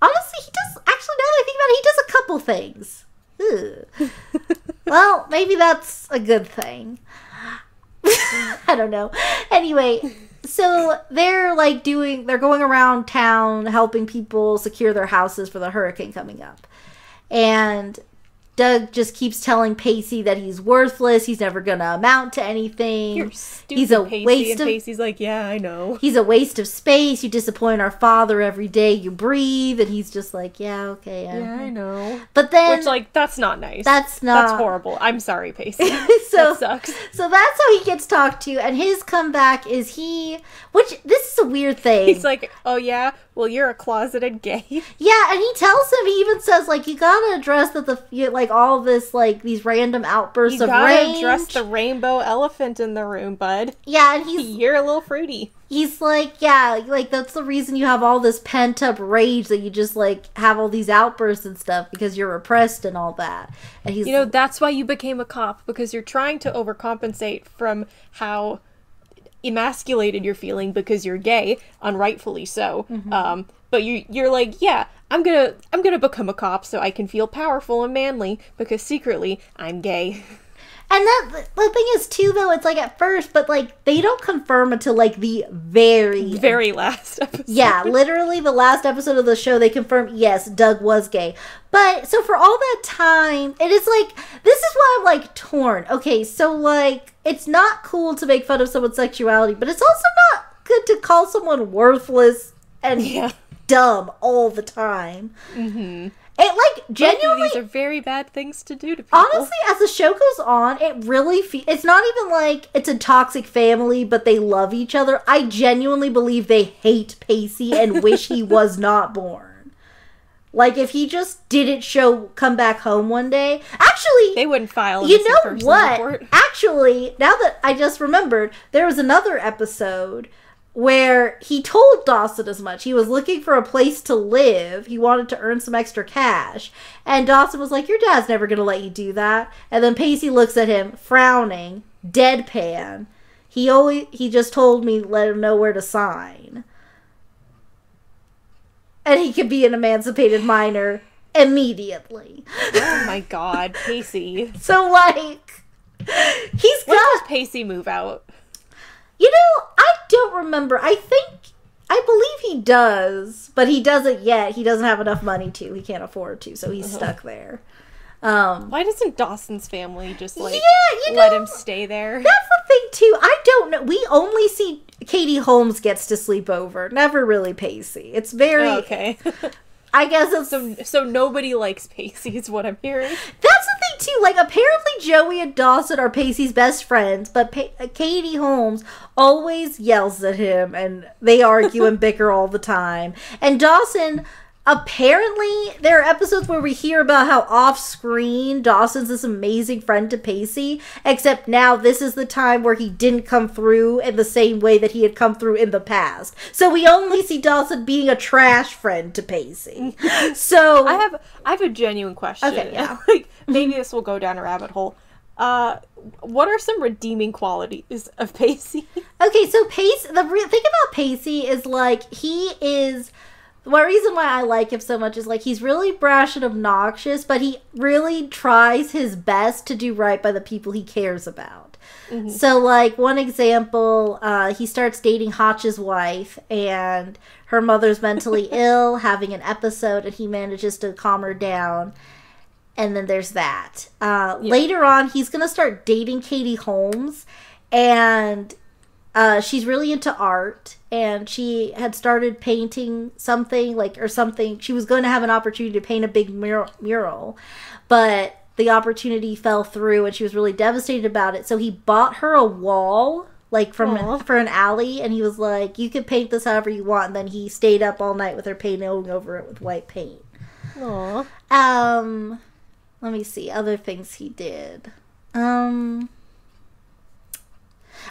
honestly, he does actually now that I think about it, he does a couple things. (laughs) Well, maybe that's a good thing. (laughs) I don't know. Anyway, so they're like doing they're going around town helping people secure their houses for the hurricane coming up. And Doug just keeps telling Pacey that he's worthless. He's never gonna amount to anything. You're stupid, he's a Pacey. waste and of Pacey's like, yeah, I know. he's a waste of space. You disappoint our father every day you breathe, and he's just like, yeah, okay, yeah. Yeah, I know. But then Which, like, that's not nice. that's not That's horrible. I'm sorry, Pacey. (laughs) so that sucks. so that's how he gets talked to, and his comeback is he, which this is a weird thing. He's like, oh yeah, well you're a closeted gay. Yeah, and he tells him. He even says like you gotta address that the you- like all this like these random outbursts You of gotta rage. address the rainbow elephant in the room, bud. yeah, and he's (laughs) You're a little fruity. he's like yeah, like that's the reason you have all this pent up rage that you just like have all these outbursts and stuff because you're repressed and all that. And he's You know, that's why you became a cop because you're trying to overcompensate from how emasculated you're feeling because you're gay, unrightfully so. Mm-hmm. Um, but you you're like, yeah, I'm gonna I'm gonna become a cop so I can feel powerful and manly because secretly I'm gay. (laughs) And that the thing is too though, it's like at first, but like they don't confirm until like the very Very last episode. Yeah, literally the last episode of the show they confirm yes, Doug was gay. But so for all that time, it is like this is why I'm like torn. Okay, so like it's not cool to make fun of someone's sexuality, but it's also not good to call someone worthless and Yeah. dumb all the time. Mm-hmm. It like genuinely these are very bad things to do to people. Honestly, as the show goes on, it really fe- it's not even like it's a toxic family, but they love each other. I genuinely believe they hate Pacey and wish he was (laughs) not born. Like if he just didn't show come back home one day. Actually, they wouldn't file. you know what? report. Actually, now that I just remembered, there was another episode where he told Dawson as much. He was looking for a place to live. He wanted to earn some extra cash. And Dawson was like, Your dad's never going to let you do that. And then Pacey looks at him, frowning, deadpan. He always he just told me let him know where to sign. And he could be an emancipated minor immediately. Oh my god, (laughs) Pacey. So like he's got does Pacey move out? You know, don't remember. I think I believe he does, but he doesn't yet. He doesn't have enough money to. He can't afford to, so he's stuck there. Um Why doesn't Dawson's family just like Yeah, you let know- him stay there? that's the thing too. I don't know. We only see Katie Holmes gets to sleep over. Never really Pacey. It's very Oh, okay. (laughs) I guess it's so so nobody likes Pacey is what I'm hearing. That's the thing too. Like apparently Joey and Dawson are Pacey's best friends, but pa- Katie Holmes always yells at him, and they argue and bicker all the time. And Dawson. Apparently, there are episodes where we hear about how off screen Dawson's this amazing friend to Pacey, except now this is the time where he didn't come through in the same way that he had come through in the past. So we only see Dawson being a trash friend to Pacey. (laughs) So I have I have a genuine question. Okay, yeah. (laughs) like maybe this will go down a rabbit hole. Uh, what are some redeeming qualities of Pacey? Okay, so pacey The re- thing about Pacey is like he is. One reason why I like him so much is like he's really brash and obnoxious, but he really tries his best to do right by the people he cares about. So, like one example, uh, he starts dating Hotch's wife, and her mother's mentally (laughs) ill, having an episode, and he manages to calm her down. And then there's that. Uh, Later on, he's gonna start dating Katie Holmes, and uh, she's really into art and she had started painting something like or something. She was going to have an opportunity to paint a big mural, mural but the opportunity fell through and she was really devastated about it. So he bought her a wall like from Aw. (laughs) for an alley and he was like you can paint this however you want. And then he stayed up all night with her painting over it with white paint. Aw. um let me see other things he did. Um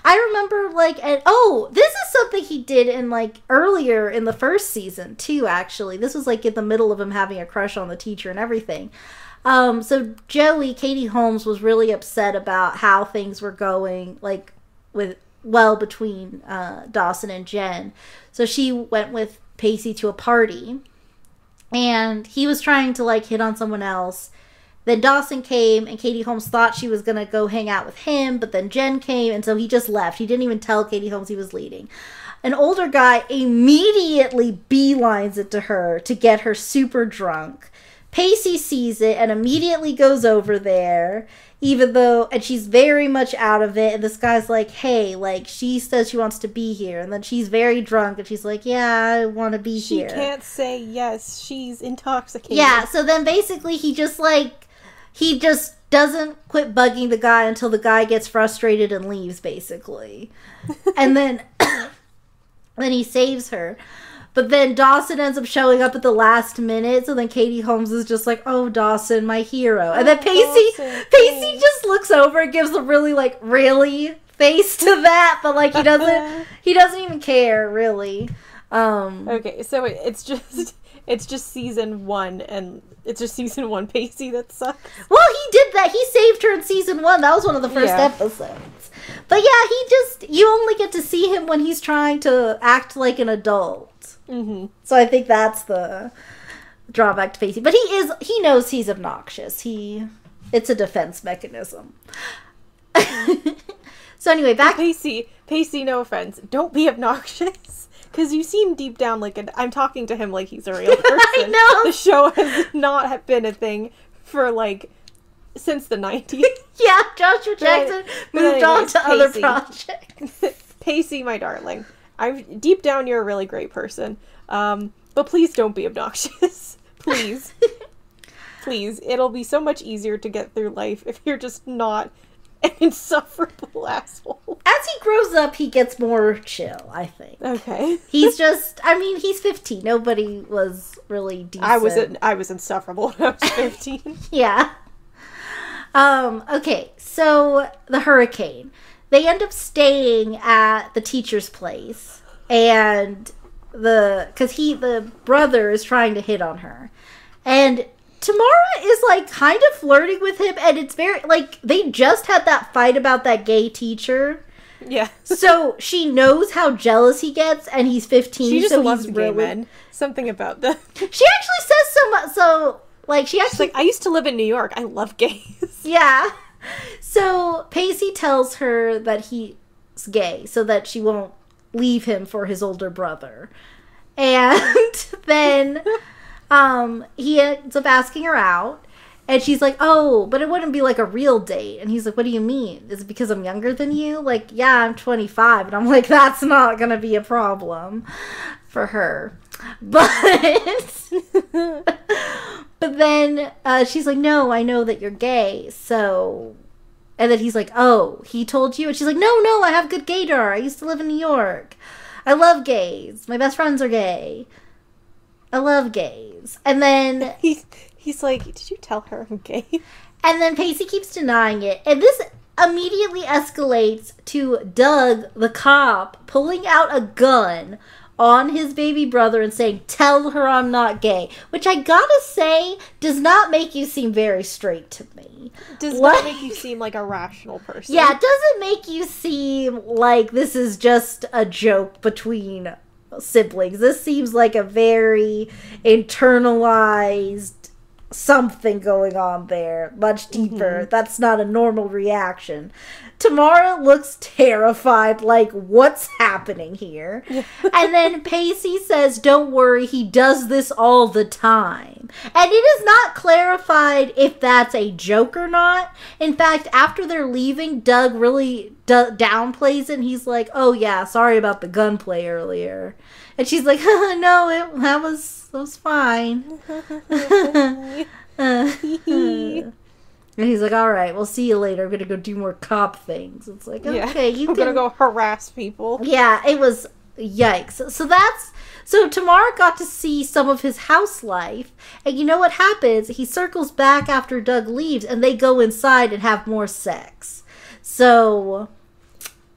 I remember like and oh, this is something he did in like earlier in the first season too actually. This was like in the middle of him having a crush on the teacher and everything. Um, so Joey, Katie Holmes was really upset about how things were going, like with well between uh, Dawson and Jen. So she went with Pacey to a party, and he was trying to like hit on someone else. Then Dawson came, and Katie Holmes thought she was gonna go hang out with him, but then Jen came, and so he just left. He didn't even tell Katie Holmes he was leading. An older guy immediately beelines it to her to get her super drunk. Pacey sees it and immediately goes over there, even though, and she's very much out of it. And this guy's like, hey, like, she says she wants to be here. And then she's very drunk and she's like, yeah, I want to be She here. She can't say yes. She's intoxicated. Yeah, so then basically he just like he just doesn't quit bugging the guy until the guy gets frustrated and leaves basically. (laughs) and then (coughs) then he saves her. But then Dawson ends up showing up at the last minute, so then Katie Holmes is just like, "Oh, Dawson, my hero." And then Oh, Pacey Dawson, Pacey just looks over and gives a really like really face to that, but like he doesn't (laughs) he doesn't even care really. Um Okay, so it's just it's just season one, and it's just season one Pacey that sucks. Well, he did that. He saved her in season one. That was one of the first Yeah. episodes. But yeah, he just you only get to see him when he's trying to act like an adult. hmm So I think that's the drawback to Pacey. But he is he knows he's obnoxious. He it's a defense mechanism. (laughs) so anyway, back Pacey, Pacey, no offense, don't be obnoxious. Because you seem deep down like an, I'm talking to him like he's a real (laughs) person. I know. The show has not been a thing for like since the 90s. (laughs) yeah, Joshua Jackson but moved on anyways, to other projects. (laughs) Pacey, my darling, I'm deep down you're a really great person. Um, but please don't be obnoxious. please. please. It'll be so much easier to get through life if you're just not (laughs) an insufferable (laughs) asshole. As he grows up, he gets more chill, I think. Okay. (laughs) He's just, I mean, he's 15. Nobody was really decent. I was I was insufferable when I was 15. Yeah. Um, okay, so the hurricane. They end up staying at the teacher's place and the cuz he the brother is trying to hit on her. And Tamara is like kind of flirting with him and it's very like they just had that fight about that gay teacher. yeah. So she knows how jealous he gets and he's 15 She just so loves he's gay really men. Something about them. (laughs) She actually says so much so like she She's actually like, I used to live in New York. I love gays. (laughs) Yeah. So Pacey tells her that he's gay so that she won't leave him for his older brother. And (laughs) then um he ends up asking her out and she's like, "Oh, but it wouldn't be like a real date." And he's like, "What do you mean? Is it because I'm younger than you?" Like, "Yeah, I'm 25." And I'm like, "That's not going to be a problem for her." (laughs) But but then uh, she's like, "No, I know that you're gay." So, and then he's like, "Oh, he told you?" And she's like, "No, no, I have good gaydar. I used to live in New York. I love gays. My best friends are gay. I love gays." And then (laughs) He's he's like, Did you tell her I'm gay? and then Pacey keeps denying it, and this immediately escalates to Doug, the cop, pulling out a gun on his baby brother and saying, Tell her I'm not gay. Which I gotta say does not make you seem very straight to me. Does What? not make you seem like a rational person. Yeah, it doesn't make you seem like this is just a joke between siblings. This seems like a very internalized something going on there, much mm-hmm. deeper. That's not a normal reaction. Tamara looks terrified, like, what's happening here? (laughs) and then Pacey says, Don't worry, he does this all the time. And it is not clarified if that's a joke or not. In fact, after they're leaving, Doug really d- downplays it and he's like, Oh, yeah, sorry about the gunplay earlier. And she's like, (laughs) No, it, that, was, that was fine. (laughs) and he's like, "All right, we'll see you later. I'm gonna go do more cop things." It's like, Yeah. okay, you I'm can gonna go harass people. Yeah, it was yikes. So that's so Tamara got to see some of his house life, and you know what happens? He circles back after Doug leaves, and they go inside and have more sex. So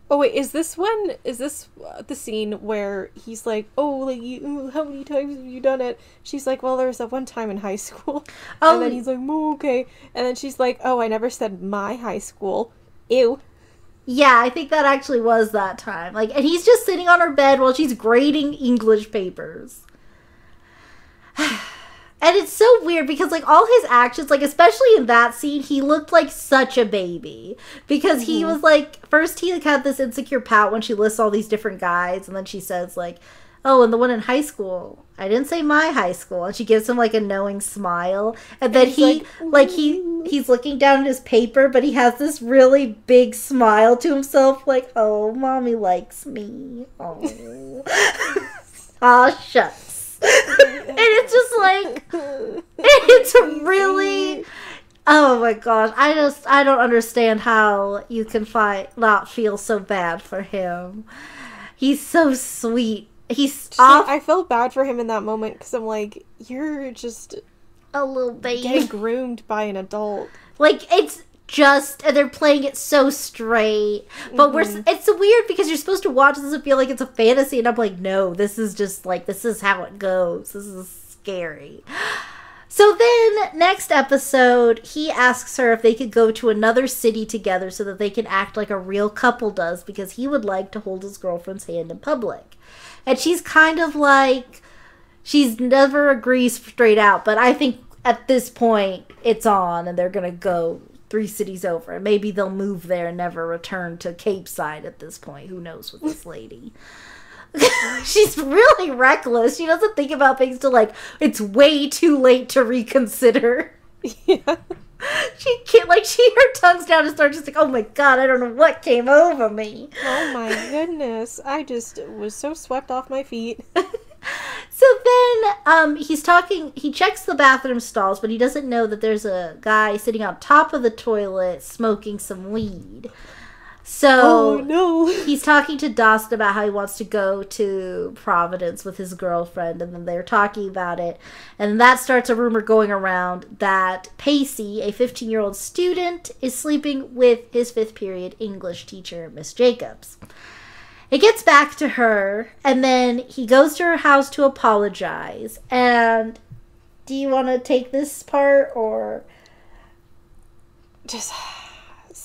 Oh wait, is this when is this uh, the scene where he's like, "Oh, like you, how many times have you done it?" She's like, "Well, there was that one time in high school." Oh. and then he's like, "Oh, okay." And then she's like, "Oh, I never said my high school." Ew. Yeah, I think that actually was that time. Like, and he's just sitting on her bed while she's grading English papers. And it's so weird because like all his actions, like especially in that scene, he looked like such a baby. Because he was like first he like had this insecure pout when she lists all these different guys, and then she says like, "Oh, and the one in high school, I didn't say my high school," and she gives him like a knowing smile, and then he like, like he he's looking down at his paper, but he has this really big smile to himself, like, "Oh, mommy likes me." Oh, (laughs) ah, shucks. Like (laughs) it's really oh my gosh i just i don't understand how you can find not feel so bad for him. He's so sweet. He's Just, like, off I felt bad for him in that moment because I'm like, you're just a little baby. getting groomed by an adult. like it's just and they're playing it so straight. But we're Mm-hmm. it's weird because you're supposed to watch this and feel like it's a fantasy and i'm like no this is just like this is how it goes. This is scary. So then next episode he asks her if they could go to another city together so that they can act like a real couple does because he would like to hold his girlfriend's hand in public. And she's kind of like she's never agrees straight out but i think at this point it's on and they're gonna go three cities over. And maybe they'll move there and never return to Capeside at this point. Who knows with this lady (laughs) she's really reckless she doesn't think about things till like it's way too late to reconsider yeah. (laughs) she can't like she her tongue's down and starts just like oh my god i don't know what came over me Oh my goodness. I just was so swept off my feet. (laughs) So then um, he's talking, he checks the bathroom stalls, but he doesn't know that there's a guy sitting on top of the toilet smoking some weed. So Oh no. he's talking to Dawson about how he wants to go to Providence with his girlfriend, and then they're talking about it. And that starts a rumor going around that Pacey, a 15 year old student, is sleeping with his fifth period English teacher, Miss Jacobs. It gets back to her, and then he goes to her house to apologize. And do you want to take this part, or Just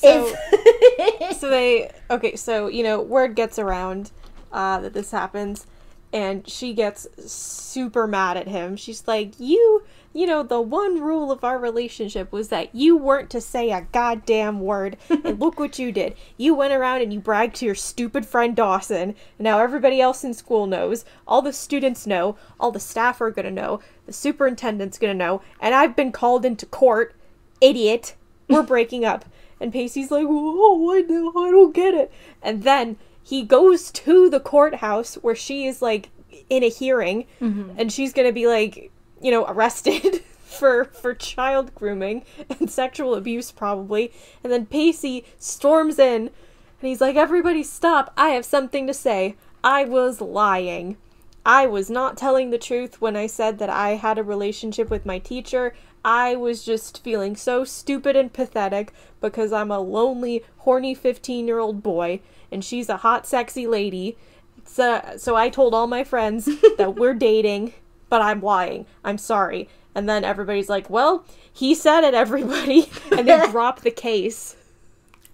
so (laughs) so they okay so you know word gets around uh, that this happens and she gets super mad at him. She's like you you know the one rule of our relationship was that you weren't to say a goddamn word and look what you did. You went around and you bragged to your stupid friend dawson. And now everybody else in school knows. All the students know. All the staff are gonna know. The superintendent's gonna know. And i've been called into court idiot. We're breaking up and pacey's like oh i don't, I don't get it. And then he goes to the courthouse where she is like in a hearing. Mm-hmm. And she's gonna be like you know arrested (laughs) for for child grooming and sexual abuse probably. And then pacey storms in and he's like everybody stop. I have something to say. I was lying. I was not telling the truth when I said that I had a relationship with my teacher. I was just feeling so stupid and pathetic because I'm a lonely, horny 15 year old boy and she's a hot, sexy lady. So, so I told all my friends (laughs) that we're dating, but I'm lying. I'm sorry. And then everybody's like, well, he said it, everybody. (laughs) And they (laughs) drop the case.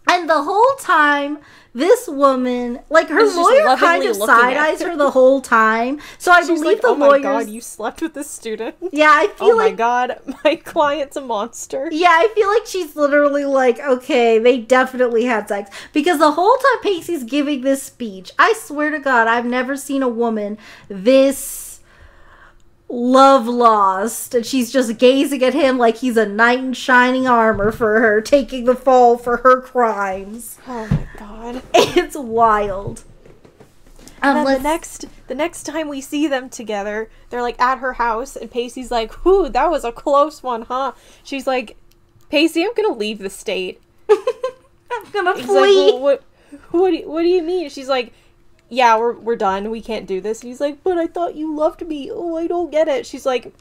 And the whole time, this woman, like her lawyer, kind of side eyes her. the whole time. So I She's believe like, the oh my lawyers. god, you slept with this student. yeah, I feel like. Oh my god, my client's a monster. Yeah, I feel like she's literally like, okay, they definitely had sex. Because the whole time Pacey's giving this speech, I swear to God, I've never seen a woman this love lost. And she's just gazing at him like he's a knight in shining armor for her, taking the fall for her crimes. Oh my god. It's wild. Um, And then the next the next time we see them together, they're like at her house and Pacey's like, "Whoo, that was a close one, huh?" She's like, "Pacey, I'm going to leave the state." (laughs) I'm gonna He's flee. like, well, what what do you, what do you mean? She's like, "Yeah, we're we're done. We can't do this." And he's like, "But I thought you loved me. Oh, I don't get it." She's like,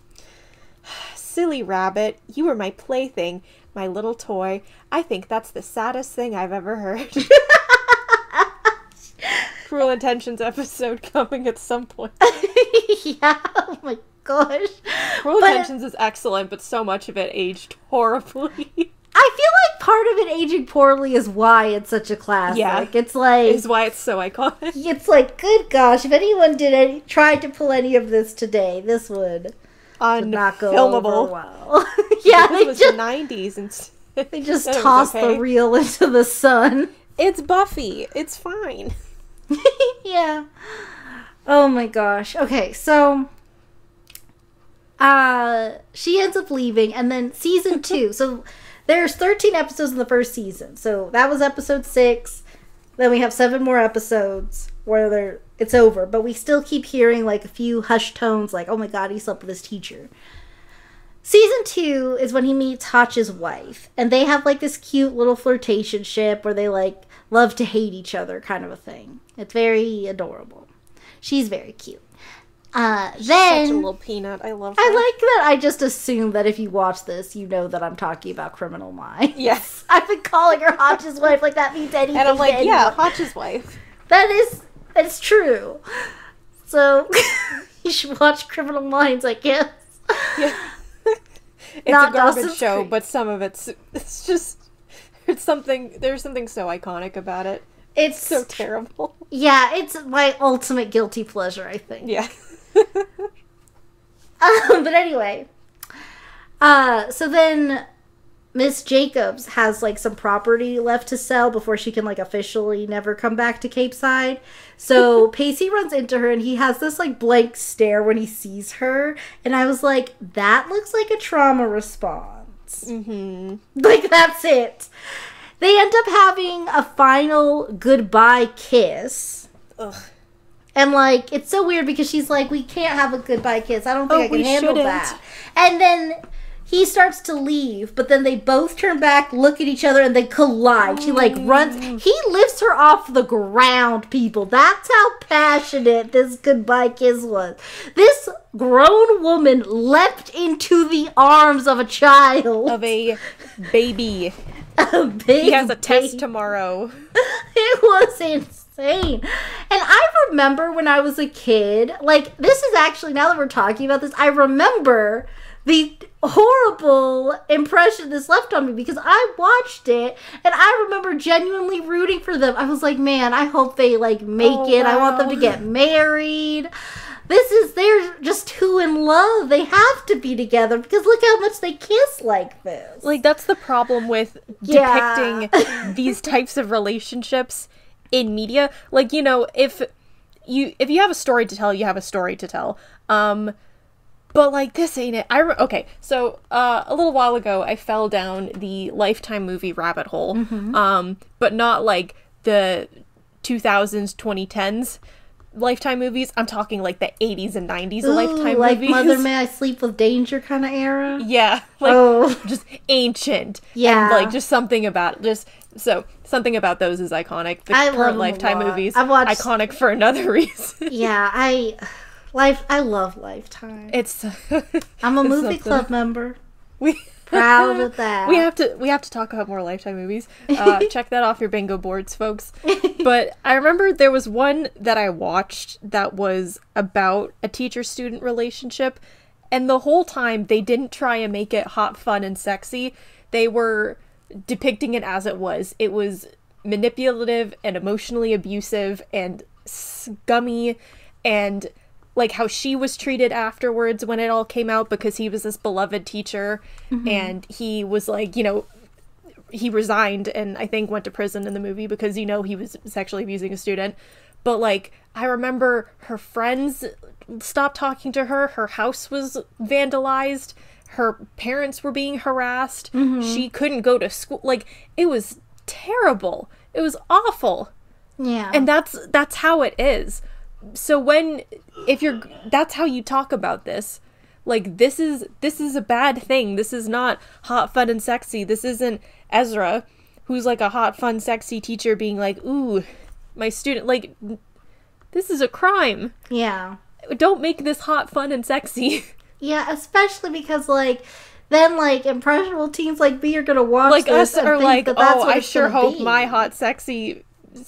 (sighs) "Silly rabbit, you were my plaything, my little toy. I think that's the saddest thing I've ever heard." (laughs) Cruel Intentions episode (laughs) coming at some point. (laughs) yeah. Oh my gosh. Cruel But- Intentions is excellent, but so much of it aged horribly. I feel like part of it aging poorly is why it's such a classic. Yeah. It's like is why it's so iconic. (laughs) it's like good gosh, if anyone did any tried to pull any of this today, this would not go over well. (laughs) yeah, they was just the '90s, and (laughs) they just it was toss okay. the reel into the sun. It's Buffy. It's fine. yeah. Oh my gosh. Okay, so uh she ends up leaving and then season 2. so there's 13 episodes in the first season. So that was episode 6. Then we have 7 more episodes where they're it's over, but we still keep hearing like a few hushed tones like, "Oh my god, he slept with his teacher." Season two is when he meets Hotch's wife, and they have like this cute little flirtation ship where they like love to hate each other, kind of a thing. It's very adorable. She's very cute. Uh, then Such a little peanut. I love. I like that. I just assume that if you watch this, you know that I'm talking about Criminal Minds. Yes. (laughs) I've been calling her Hotch's wife like that means anything. And I'm like, yeah, anyone. Hotch's wife. That is, it's true. So (laughs) you should watch Criminal Minds, I guess. Yeah. (laughs) it's Not a garbage Dawson's show, Creek. but some of it's it's just it's something. There's something so iconic about it. It's So terrible. yeah, it's my ultimate guilty pleasure, I think. Yeah. Um, but anyway, uh, so then Miss Jacobs has like some property left to sell before she can like officially never come back to Capeside. So (laughs) Pacey runs into her and he has this like blank stare when he sees her, and I was like, that looks like a trauma response. hmm Like that's it. They end up having a final goodbye kiss. Ugh. And like it's so weird because she's like, we can't have a goodbye kiss. I don't think Oh, I can we handle shouldn't. that. And then he starts to leave, but then they both turn back, look at each other, and they collide. She like runs. Mm. He lifts her off the ground. People, that's how passionate this goodbye kiss was. This grown woman leapt into the arms of a child. Of a baby. (laughs) a big He has a test tomorrow. (laughs) it was insane. And I remember when I was a kid, like, this is actually, now that we're talking about this, I remember the horrible impression this left on me because I watched it and I remember genuinely rooting for them. I was like, man, I hope they, like, make Oh, it. I want them to get married. This is, they're just too in love. They have to be together because look how much they kiss like this. Like that's the problem with Yeah. depicting these types of relationships in media. Like you know, if you if you have a story to tell, you have a story to tell. Um, but like this ain't it. I re- okay. So uh, a little while ago, I fell down the Lifetime movie rabbit hole. Um, but not like the 2000s, 2010s. Lifetime movies. I'm talking like the 80s and 90s Ooh, Lifetime like movies. Mother May I Sleep with Danger kind of era. (laughs) Yeah, like Oh. just ancient. Yeah. and, like just something about it. just so something about those is iconic. The I current Lifetime movies, I've watched- iconic for another (laughs) reason. Yeah, I life. I love Lifetime. it's (laughs) I'm a it's movie something. club member. We Proud of (laughs) that. We have to we have to talk about more Lifetime movies. Uh, check that off your bingo boards, folks. But I remember there was one that I watched that was about a teacher student relationship, and the whole time they didn't try and make it hot, fun, and sexy. They were depicting it as it was. It was manipulative and emotionally abusive and scummy and like how she was treated afterwards when it all came out because he was this beloved teacher mm-hmm. and he was like you know he resigned and i think went to prison in the movie because you know he was sexually abusing a student but like i remember her friends stopped talking to her her house was vandalized her parents were being harassed. Mm-hmm. She couldn't go to school. Like it was terrible. It was awful. Yeah. and that's that's how it is. So when if you're that's how you talk about this. Like this is this is a bad thing. This is not hot fun and sexy. This isn't ezra who's like a hot fun sexy teacher being like ooh my student like this is a crime. Yeah. don't make this hot fun and sexy (laughs) Yeah, especially because like then like impressionable teens like me are gonna watch like us and are like that that's oh i sure hope be." my hot sexy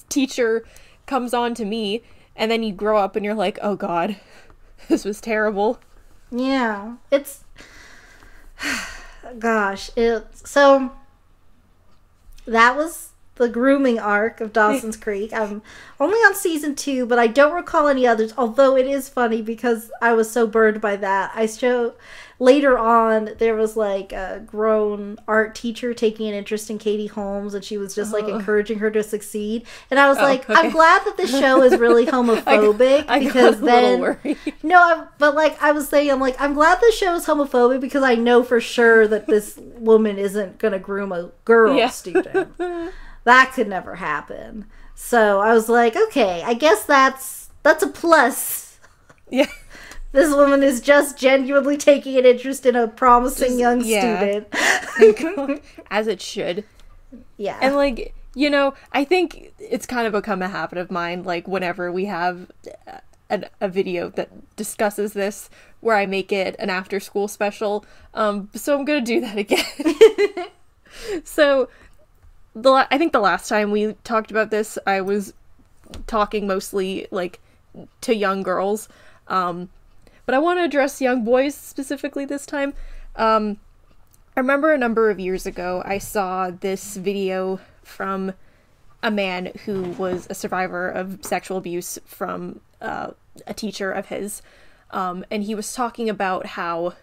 teacher comes on to me and then you grow up and you're like, "Oh god, (laughs) this was terrible." Yeah, it's (sighs) gosh, it's so that was the grooming arc of Dawson's (laughs) Creek. I'm only on season two, but I don't recall any others. Although it is funny because I was so burned by that. I show later on there was like a grown art teacher taking an interest in Katie Holmes, and she was just like Oh. encouraging her to succeed. And I was Oh, like, okay. I'm glad that this show is really (laughs) homophobic I because got a then no, I, but like I was saying, I'm like I'm glad the show is homophobic because I know for sure that this woman isn't gonna groom a girl Yeah. student. (laughs) That could never happen. So I was like, okay, I guess that's that's a plus. yeah. (laughs) This woman is just genuinely taking an interest in a promising young yeah. student. (laughs) As it should. yeah. And like, you know, I think it's kind of become a habit of mine like whenever we have a, a video that discusses this where I make it an after school special. Um so I'm going to do that again. (laughs) so the I think the last time we talked about this, I was talking mostly like to young girls. Um but I want to address young boys specifically this time. Um I remember a number of years ago, I saw this video from a man who was a survivor of sexual abuse from uh, a teacher of his. Um, and he was talking about how,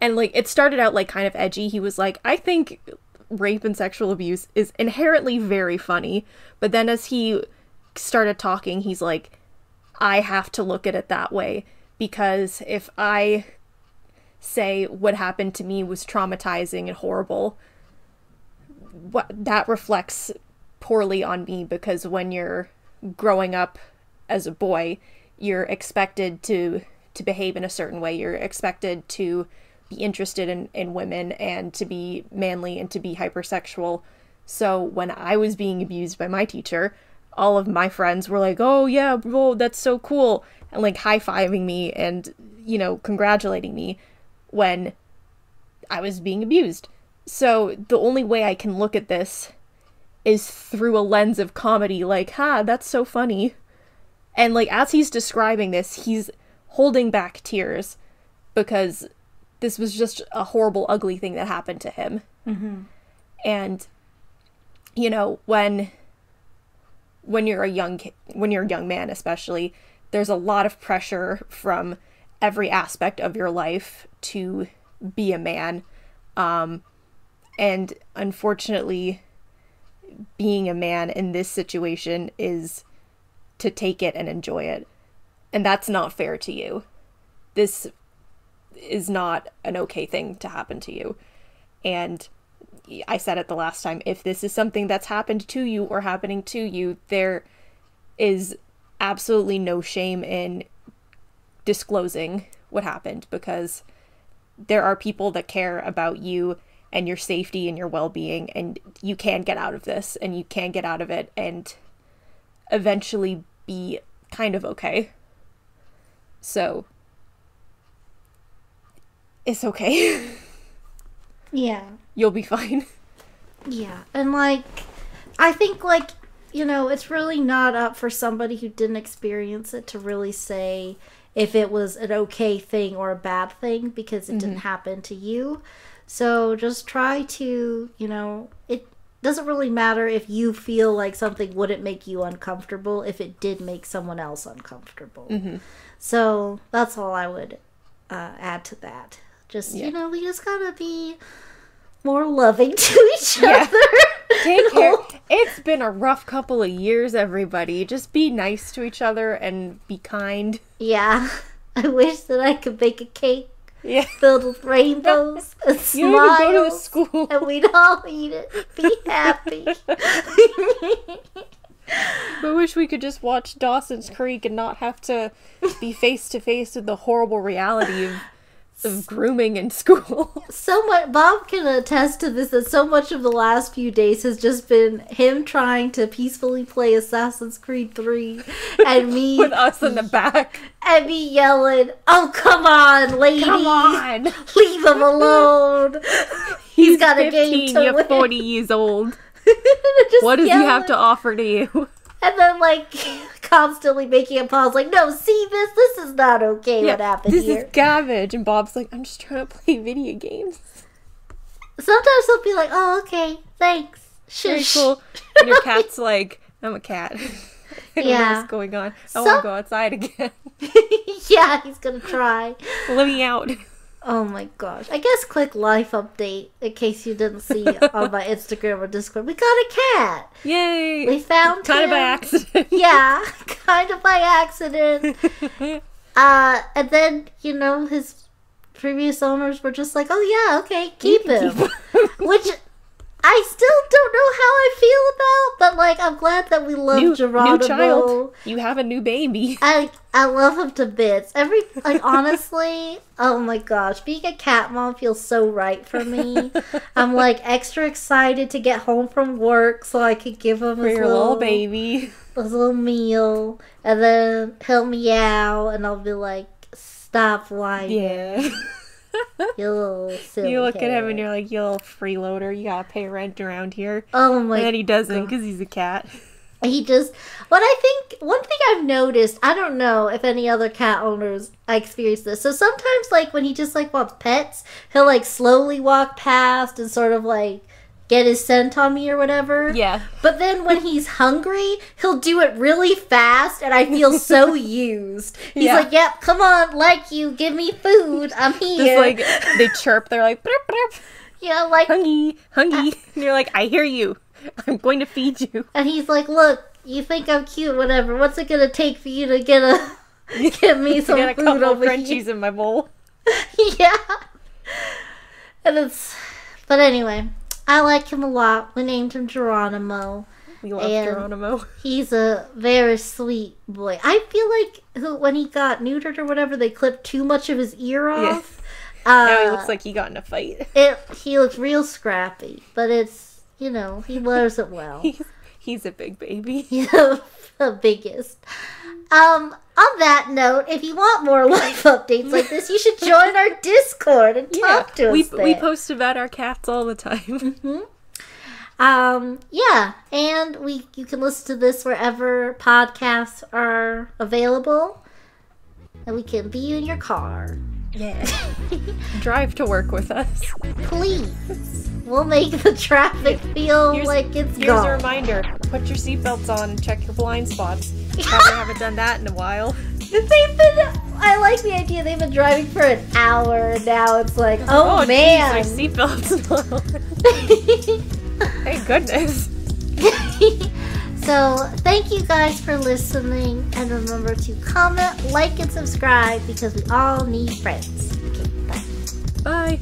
and like it started out like kind of edgy. He was like, I think rape and sexual abuse is inherently very funny. But then as he started talking, he's like, I have to look at it that way because if I say what happened to me was traumatizing and horrible what that reflects poorly on me because when you're growing up as a boy you're expected to to behave in a certain way you're expected to be interested in, in women and to be manly and to be hypersexual so when i was being abused by my teacher all of my friends were like oh yeah bro that's so cool and like high-fiving me and you know congratulating me when I was being abused. So the only way I can look at this is through a lens of comedy, like, ha, that's so funny. And like as he's describing this, he's holding back tears because this was just a horrible, ugly thing that happened to him. And you know, when when you're a young when you're a young man especially there's a lot of pressure from every aspect of your life to be a man. Um and unfortunately being a man in this situation is to take it and enjoy it. And that's not fair to you. This is not an okay thing to happen to you and I said it the last time if this is something that's happened to you or happening to you, there is absolutely no shame in disclosing what happened because there are people that care about you and your safety and your well being, and you can get out of this and you can get out of it and eventually be kind of okay. So, it's okay. (laughs) yeah. You'll be fine. Yeah, and like, I think like you know, it's really not up for somebody who didn't experience it to really say if it was an okay thing or a bad thing because it didn't happen to you. So just try to, you know, it doesn't really matter if you feel like something wouldn't make you uncomfortable if it did make someone else uncomfortable. So that's all I would uh, add to that. Just, Yeah. you know, we just gotta be more loving (laughs) to each Yeah. other. Take care. It's been a rough couple of years, everybody. Just be nice to each other and be kind. Yeah. (laughs) I wish that I could bake a cake Yeah. filled with rainbows (laughs) and You don't go to smiles. school. And we'd all eat it. Be happy. I wish we could just watch Dawson's Creek and not have to be face to face with the horrible reality of, of grooming in (laughs) school. so much Bob can attest to this that so much of the last few days has just been him trying to peacefully play Assassin's Creed 3 and me (laughs) with us in the back. and me yelling, "Oh come on, lady. Come on. (laughs) Leave him alone. He's got a game to you're win." 40 years old. What does he have to offer to you? and then like constantly making a pause, like, no, see this, this is not okay. what happened here? this is garbage. And Bob's like, I'm just trying to play video games. Sometimes he'll be like, oh, okay, thanks. Very cool. (laughs) And your cat's like, I'm a cat. (laughs) I don't know Yeah. what's going on. Oh, I Some- want to go outside again. (laughs) yeah, he's gonna try. Let me out. Oh my gosh. I guess quick life update in case you didn't see (laughs) on my Instagram or Discord. We got a cat. Yay! We found kind of by accident. (laughs) Yeah, kind of by accident. (laughs) Uh, and then, you know, his previous owners were just like, oh yeah, okay, keep him. Which I still don't know how I feel about, but like, I'm glad that we love new, Geronimo. new child. You have a new baby. I I love him to bits. Every like honestly, (laughs) oh my gosh, being a cat mom feels so right for me. (laughs) I'm like extra excited to get home from work so I could give him For his your little, little baby. (laughs) his little meal, and then he'll meow, and I'll be like, "Stop whining, Yeah. (laughs) you little silly." you look at him and you're like, you little freeloader. You gotta pay rent around here. "Oh my and then he doesn't because he's a cat. (laughs) He just what I think one thing I've noticed, I don't know if any other cat owners I experience this. So sometimes like when he just like wants pets, he'll like slowly walk past and sort of like get his scent on me or whatever. Yeah. But then when (laughs) he's hungry, he'll do it really fast and I feel so (laughs) used. He's Yeah. like, Yep, come on, like you, give me food. I'm Just here. like they chirp, they're like, "Brip, brip, you know, like hungry, hungry. And (laughs) you're like, I hear you. I'm going to feed you. And he's like, "Look, you think I'm cute, whatever. What's it gonna take for you to get a get me some got a food couple over here?" Frenchies in my bowl. yeah. And it's, but anyway, I like him a lot. We named him Geronimo. We love And- Geronimo. (laughs) He's a very sweet boy. I feel like when he got neutered or whatever, they clipped too much of his ear Yeah. off. Uh, (laughs) Now he looks like he got in a fight. (laughs) it. He looks real scrappy, but it's you know he wears it well. He's, he's a big baby. Yeah, the biggest. Um, on that note, if you want more (laughs) life updates like this, you should join our Discord and talk to us. we there. we post about our cats all the time. (laughs) Um, yeah, and we you can listen to this wherever podcasts are available, and we can be in your car. Yeah. (laughs) Drive to work with us. Please, we'll make the traffic feel Here's- like it's Here's gone. a reminder: put your seatbelts on and check your blind spots. Probably haven't done that in a while. They've been. I like the idea. They've been driving for an hour, and now it's like, oh, oh geez, man. our seatbelts. (laughs) Thank goodness. (laughs) so, thank you guys for listening, and remember to comment, like, and subscribe because we all need friends. Okay, bye. Bye.